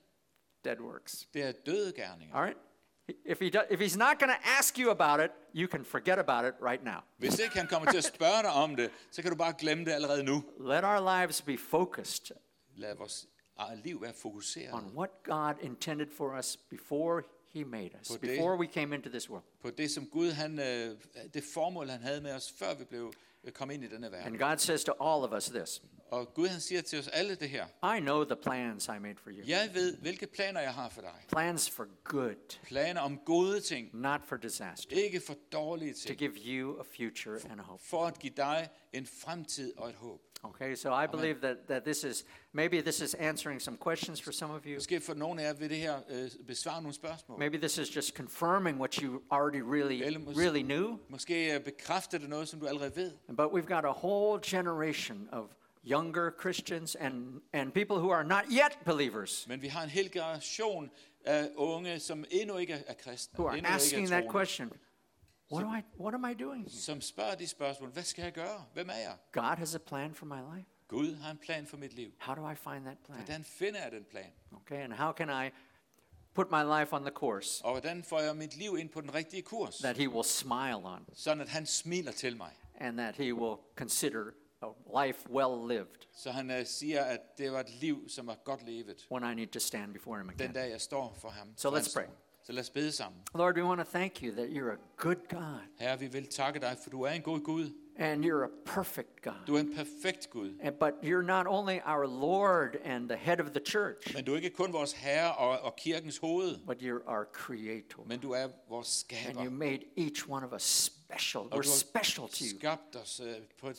[SPEAKER 1] dead works.
[SPEAKER 2] det er døde gerninger.
[SPEAKER 1] All right? If, he do, if he's not going to ask you about it, you can forget about it right now.
[SPEAKER 2] Hvis ikke han kommer til at spørge dig om det, så kan du bare glemme det allerede nu.
[SPEAKER 1] Let our lives be focused
[SPEAKER 2] Lad vores liv være fokuseret
[SPEAKER 1] on what God intended for us before He made us
[SPEAKER 2] det-
[SPEAKER 1] before we came into this world.
[SPEAKER 2] på det, som Gud, han, øh, det formål, han havde med os, før vi blev øh, kom ind i denne verden.
[SPEAKER 1] And God says to all of us this
[SPEAKER 2] Og Gud, han siger til os alle det her.
[SPEAKER 1] I know the plans I made for you.
[SPEAKER 2] Jeg ved, hvilke planer jeg har for dig.
[SPEAKER 1] Plans for good,
[SPEAKER 2] Planer om gode ting,
[SPEAKER 1] not for disaster,
[SPEAKER 2] ikke for dårlige
[SPEAKER 1] to
[SPEAKER 2] ting.
[SPEAKER 1] give you a future and a hope.
[SPEAKER 2] For at give dig en fremtid og et håb.
[SPEAKER 1] Okay, so I believe that, that this is maybe this is answering some questions for some of you.
[SPEAKER 2] Måske for nogle af jer vil det her øh, besvare nogle spørgsmål.
[SPEAKER 1] Maybe this is just confirming what you already really,
[SPEAKER 2] Eller mås-
[SPEAKER 1] really knew.
[SPEAKER 2] Måske øh, bekræfter det noget, som du allerede ved.
[SPEAKER 1] But we've got a whole generation of younger Christians and, and people who are not yet believers
[SPEAKER 2] Men vi har en hel generation af unge, som endnu ikke er kristne,
[SPEAKER 1] who are
[SPEAKER 2] ikke
[SPEAKER 1] asking
[SPEAKER 2] er
[SPEAKER 1] that question what, do I, what am I doing? here?
[SPEAKER 2] som spørger de spørgsmål. Hvad skal jeg gøre? Hvem er jeg?
[SPEAKER 1] God has a plan for my life.
[SPEAKER 2] Gud har en plan for mit liv.
[SPEAKER 1] How do I find that plan?
[SPEAKER 2] Hvordan finder jeg den plan?
[SPEAKER 1] Okay, and how can I put my life on the course
[SPEAKER 2] Og hvordan får jeg mit liv ind på den rigtige kurs?
[SPEAKER 1] that He will smile on
[SPEAKER 2] Sådan at han smiler til mig.
[SPEAKER 1] and that He will consider a life well lived
[SPEAKER 2] Så han uh, siger, at det var et liv, som var godt levet.
[SPEAKER 1] when I need to stand before Him
[SPEAKER 2] Den
[SPEAKER 1] again?
[SPEAKER 2] dag, jeg står for ham.
[SPEAKER 1] So let's pray.
[SPEAKER 2] Så lad os bede sammen.
[SPEAKER 1] Lord, we want to thank you that you're a good God
[SPEAKER 2] Herre, vi vil takke dig, for du er en god Gud.
[SPEAKER 1] and you're a perfect God.
[SPEAKER 2] Du er en perfekt Gud.
[SPEAKER 1] And- But you're not only our Lord and the head of the church,
[SPEAKER 2] Men du er ikke kun vores herre og, og kirkens hoved,
[SPEAKER 1] but you're our creator.
[SPEAKER 2] men du er vores
[SPEAKER 1] And
[SPEAKER 2] skaber.
[SPEAKER 1] you made each one of us special. We're special to you.
[SPEAKER 2] uh, på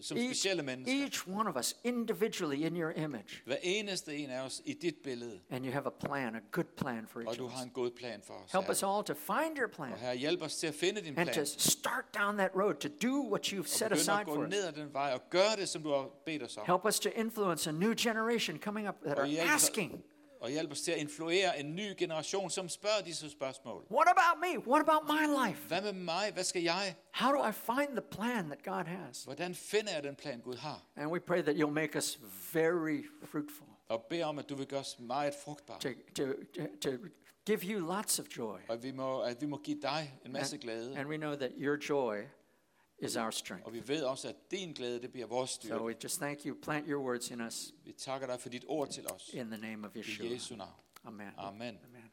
[SPEAKER 2] som
[SPEAKER 1] Each, each one of us individually in your image.
[SPEAKER 2] Hver eneste en af os i dit billede.
[SPEAKER 1] And you have a plan, a good plan for
[SPEAKER 2] Og
[SPEAKER 1] each
[SPEAKER 2] du har en god plan for os.
[SPEAKER 1] Help us all to find your plan
[SPEAKER 2] Og herre, hjælp os til at finde din
[SPEAKER 1] and to start down that road, to do what you've set aside for us.
[SPEAKER 2] ned ad den vej og gøre det, som du har bedt os om.
[SPEAKER 1] Help us to influence a new generation coming up that
[SPEAKER 2] Og
[SPEAKER 1] are asking,
[SPEAKER 2] og hjælp os til at influere en ny generation, som spørger disse spørgsmål.
[SPEAKER 1] What about me? What about my life?
[SPEAKER 2] Hvad med mig? Hvad skal jeg?
[SPEAKER 1] How do I find the plan that God has?
[SPEAKER 2] Hvordan finder jeg den plan, Gud har?
[SPEAKER 1] And we pray that you'll make us very fruitful,
[SPEAKER 2] Og bed om, at du vil gøre os meget frugtbare.
[SPEAKER 1] to, to, to, give you lots of joy.
[SPEAKER 2] Og vi må, at vi må give dig en masse glæde.
[SPEAKER 1] And we know that your joy is our strength.
[SPEAKER 2] Og vi ved også, at din glæde, det bliver vores
[SPEAKER 1] So
[SPEAKER 2] styrke.
[SPEAKER 1] we just thank you. Plant your words in us
[SPEAKER 2] Vi takker dig for dit ord til os.
[SPEAKER 1] in the name of
[SPEAKER 2] I
[SPEAKER 1] Yeshua.
[SPEAKER 2] Jesu navn.
[SPEAKER 1] Amen.
[SPEAKER 2] Amen.
[SPEAKER 1] Amen.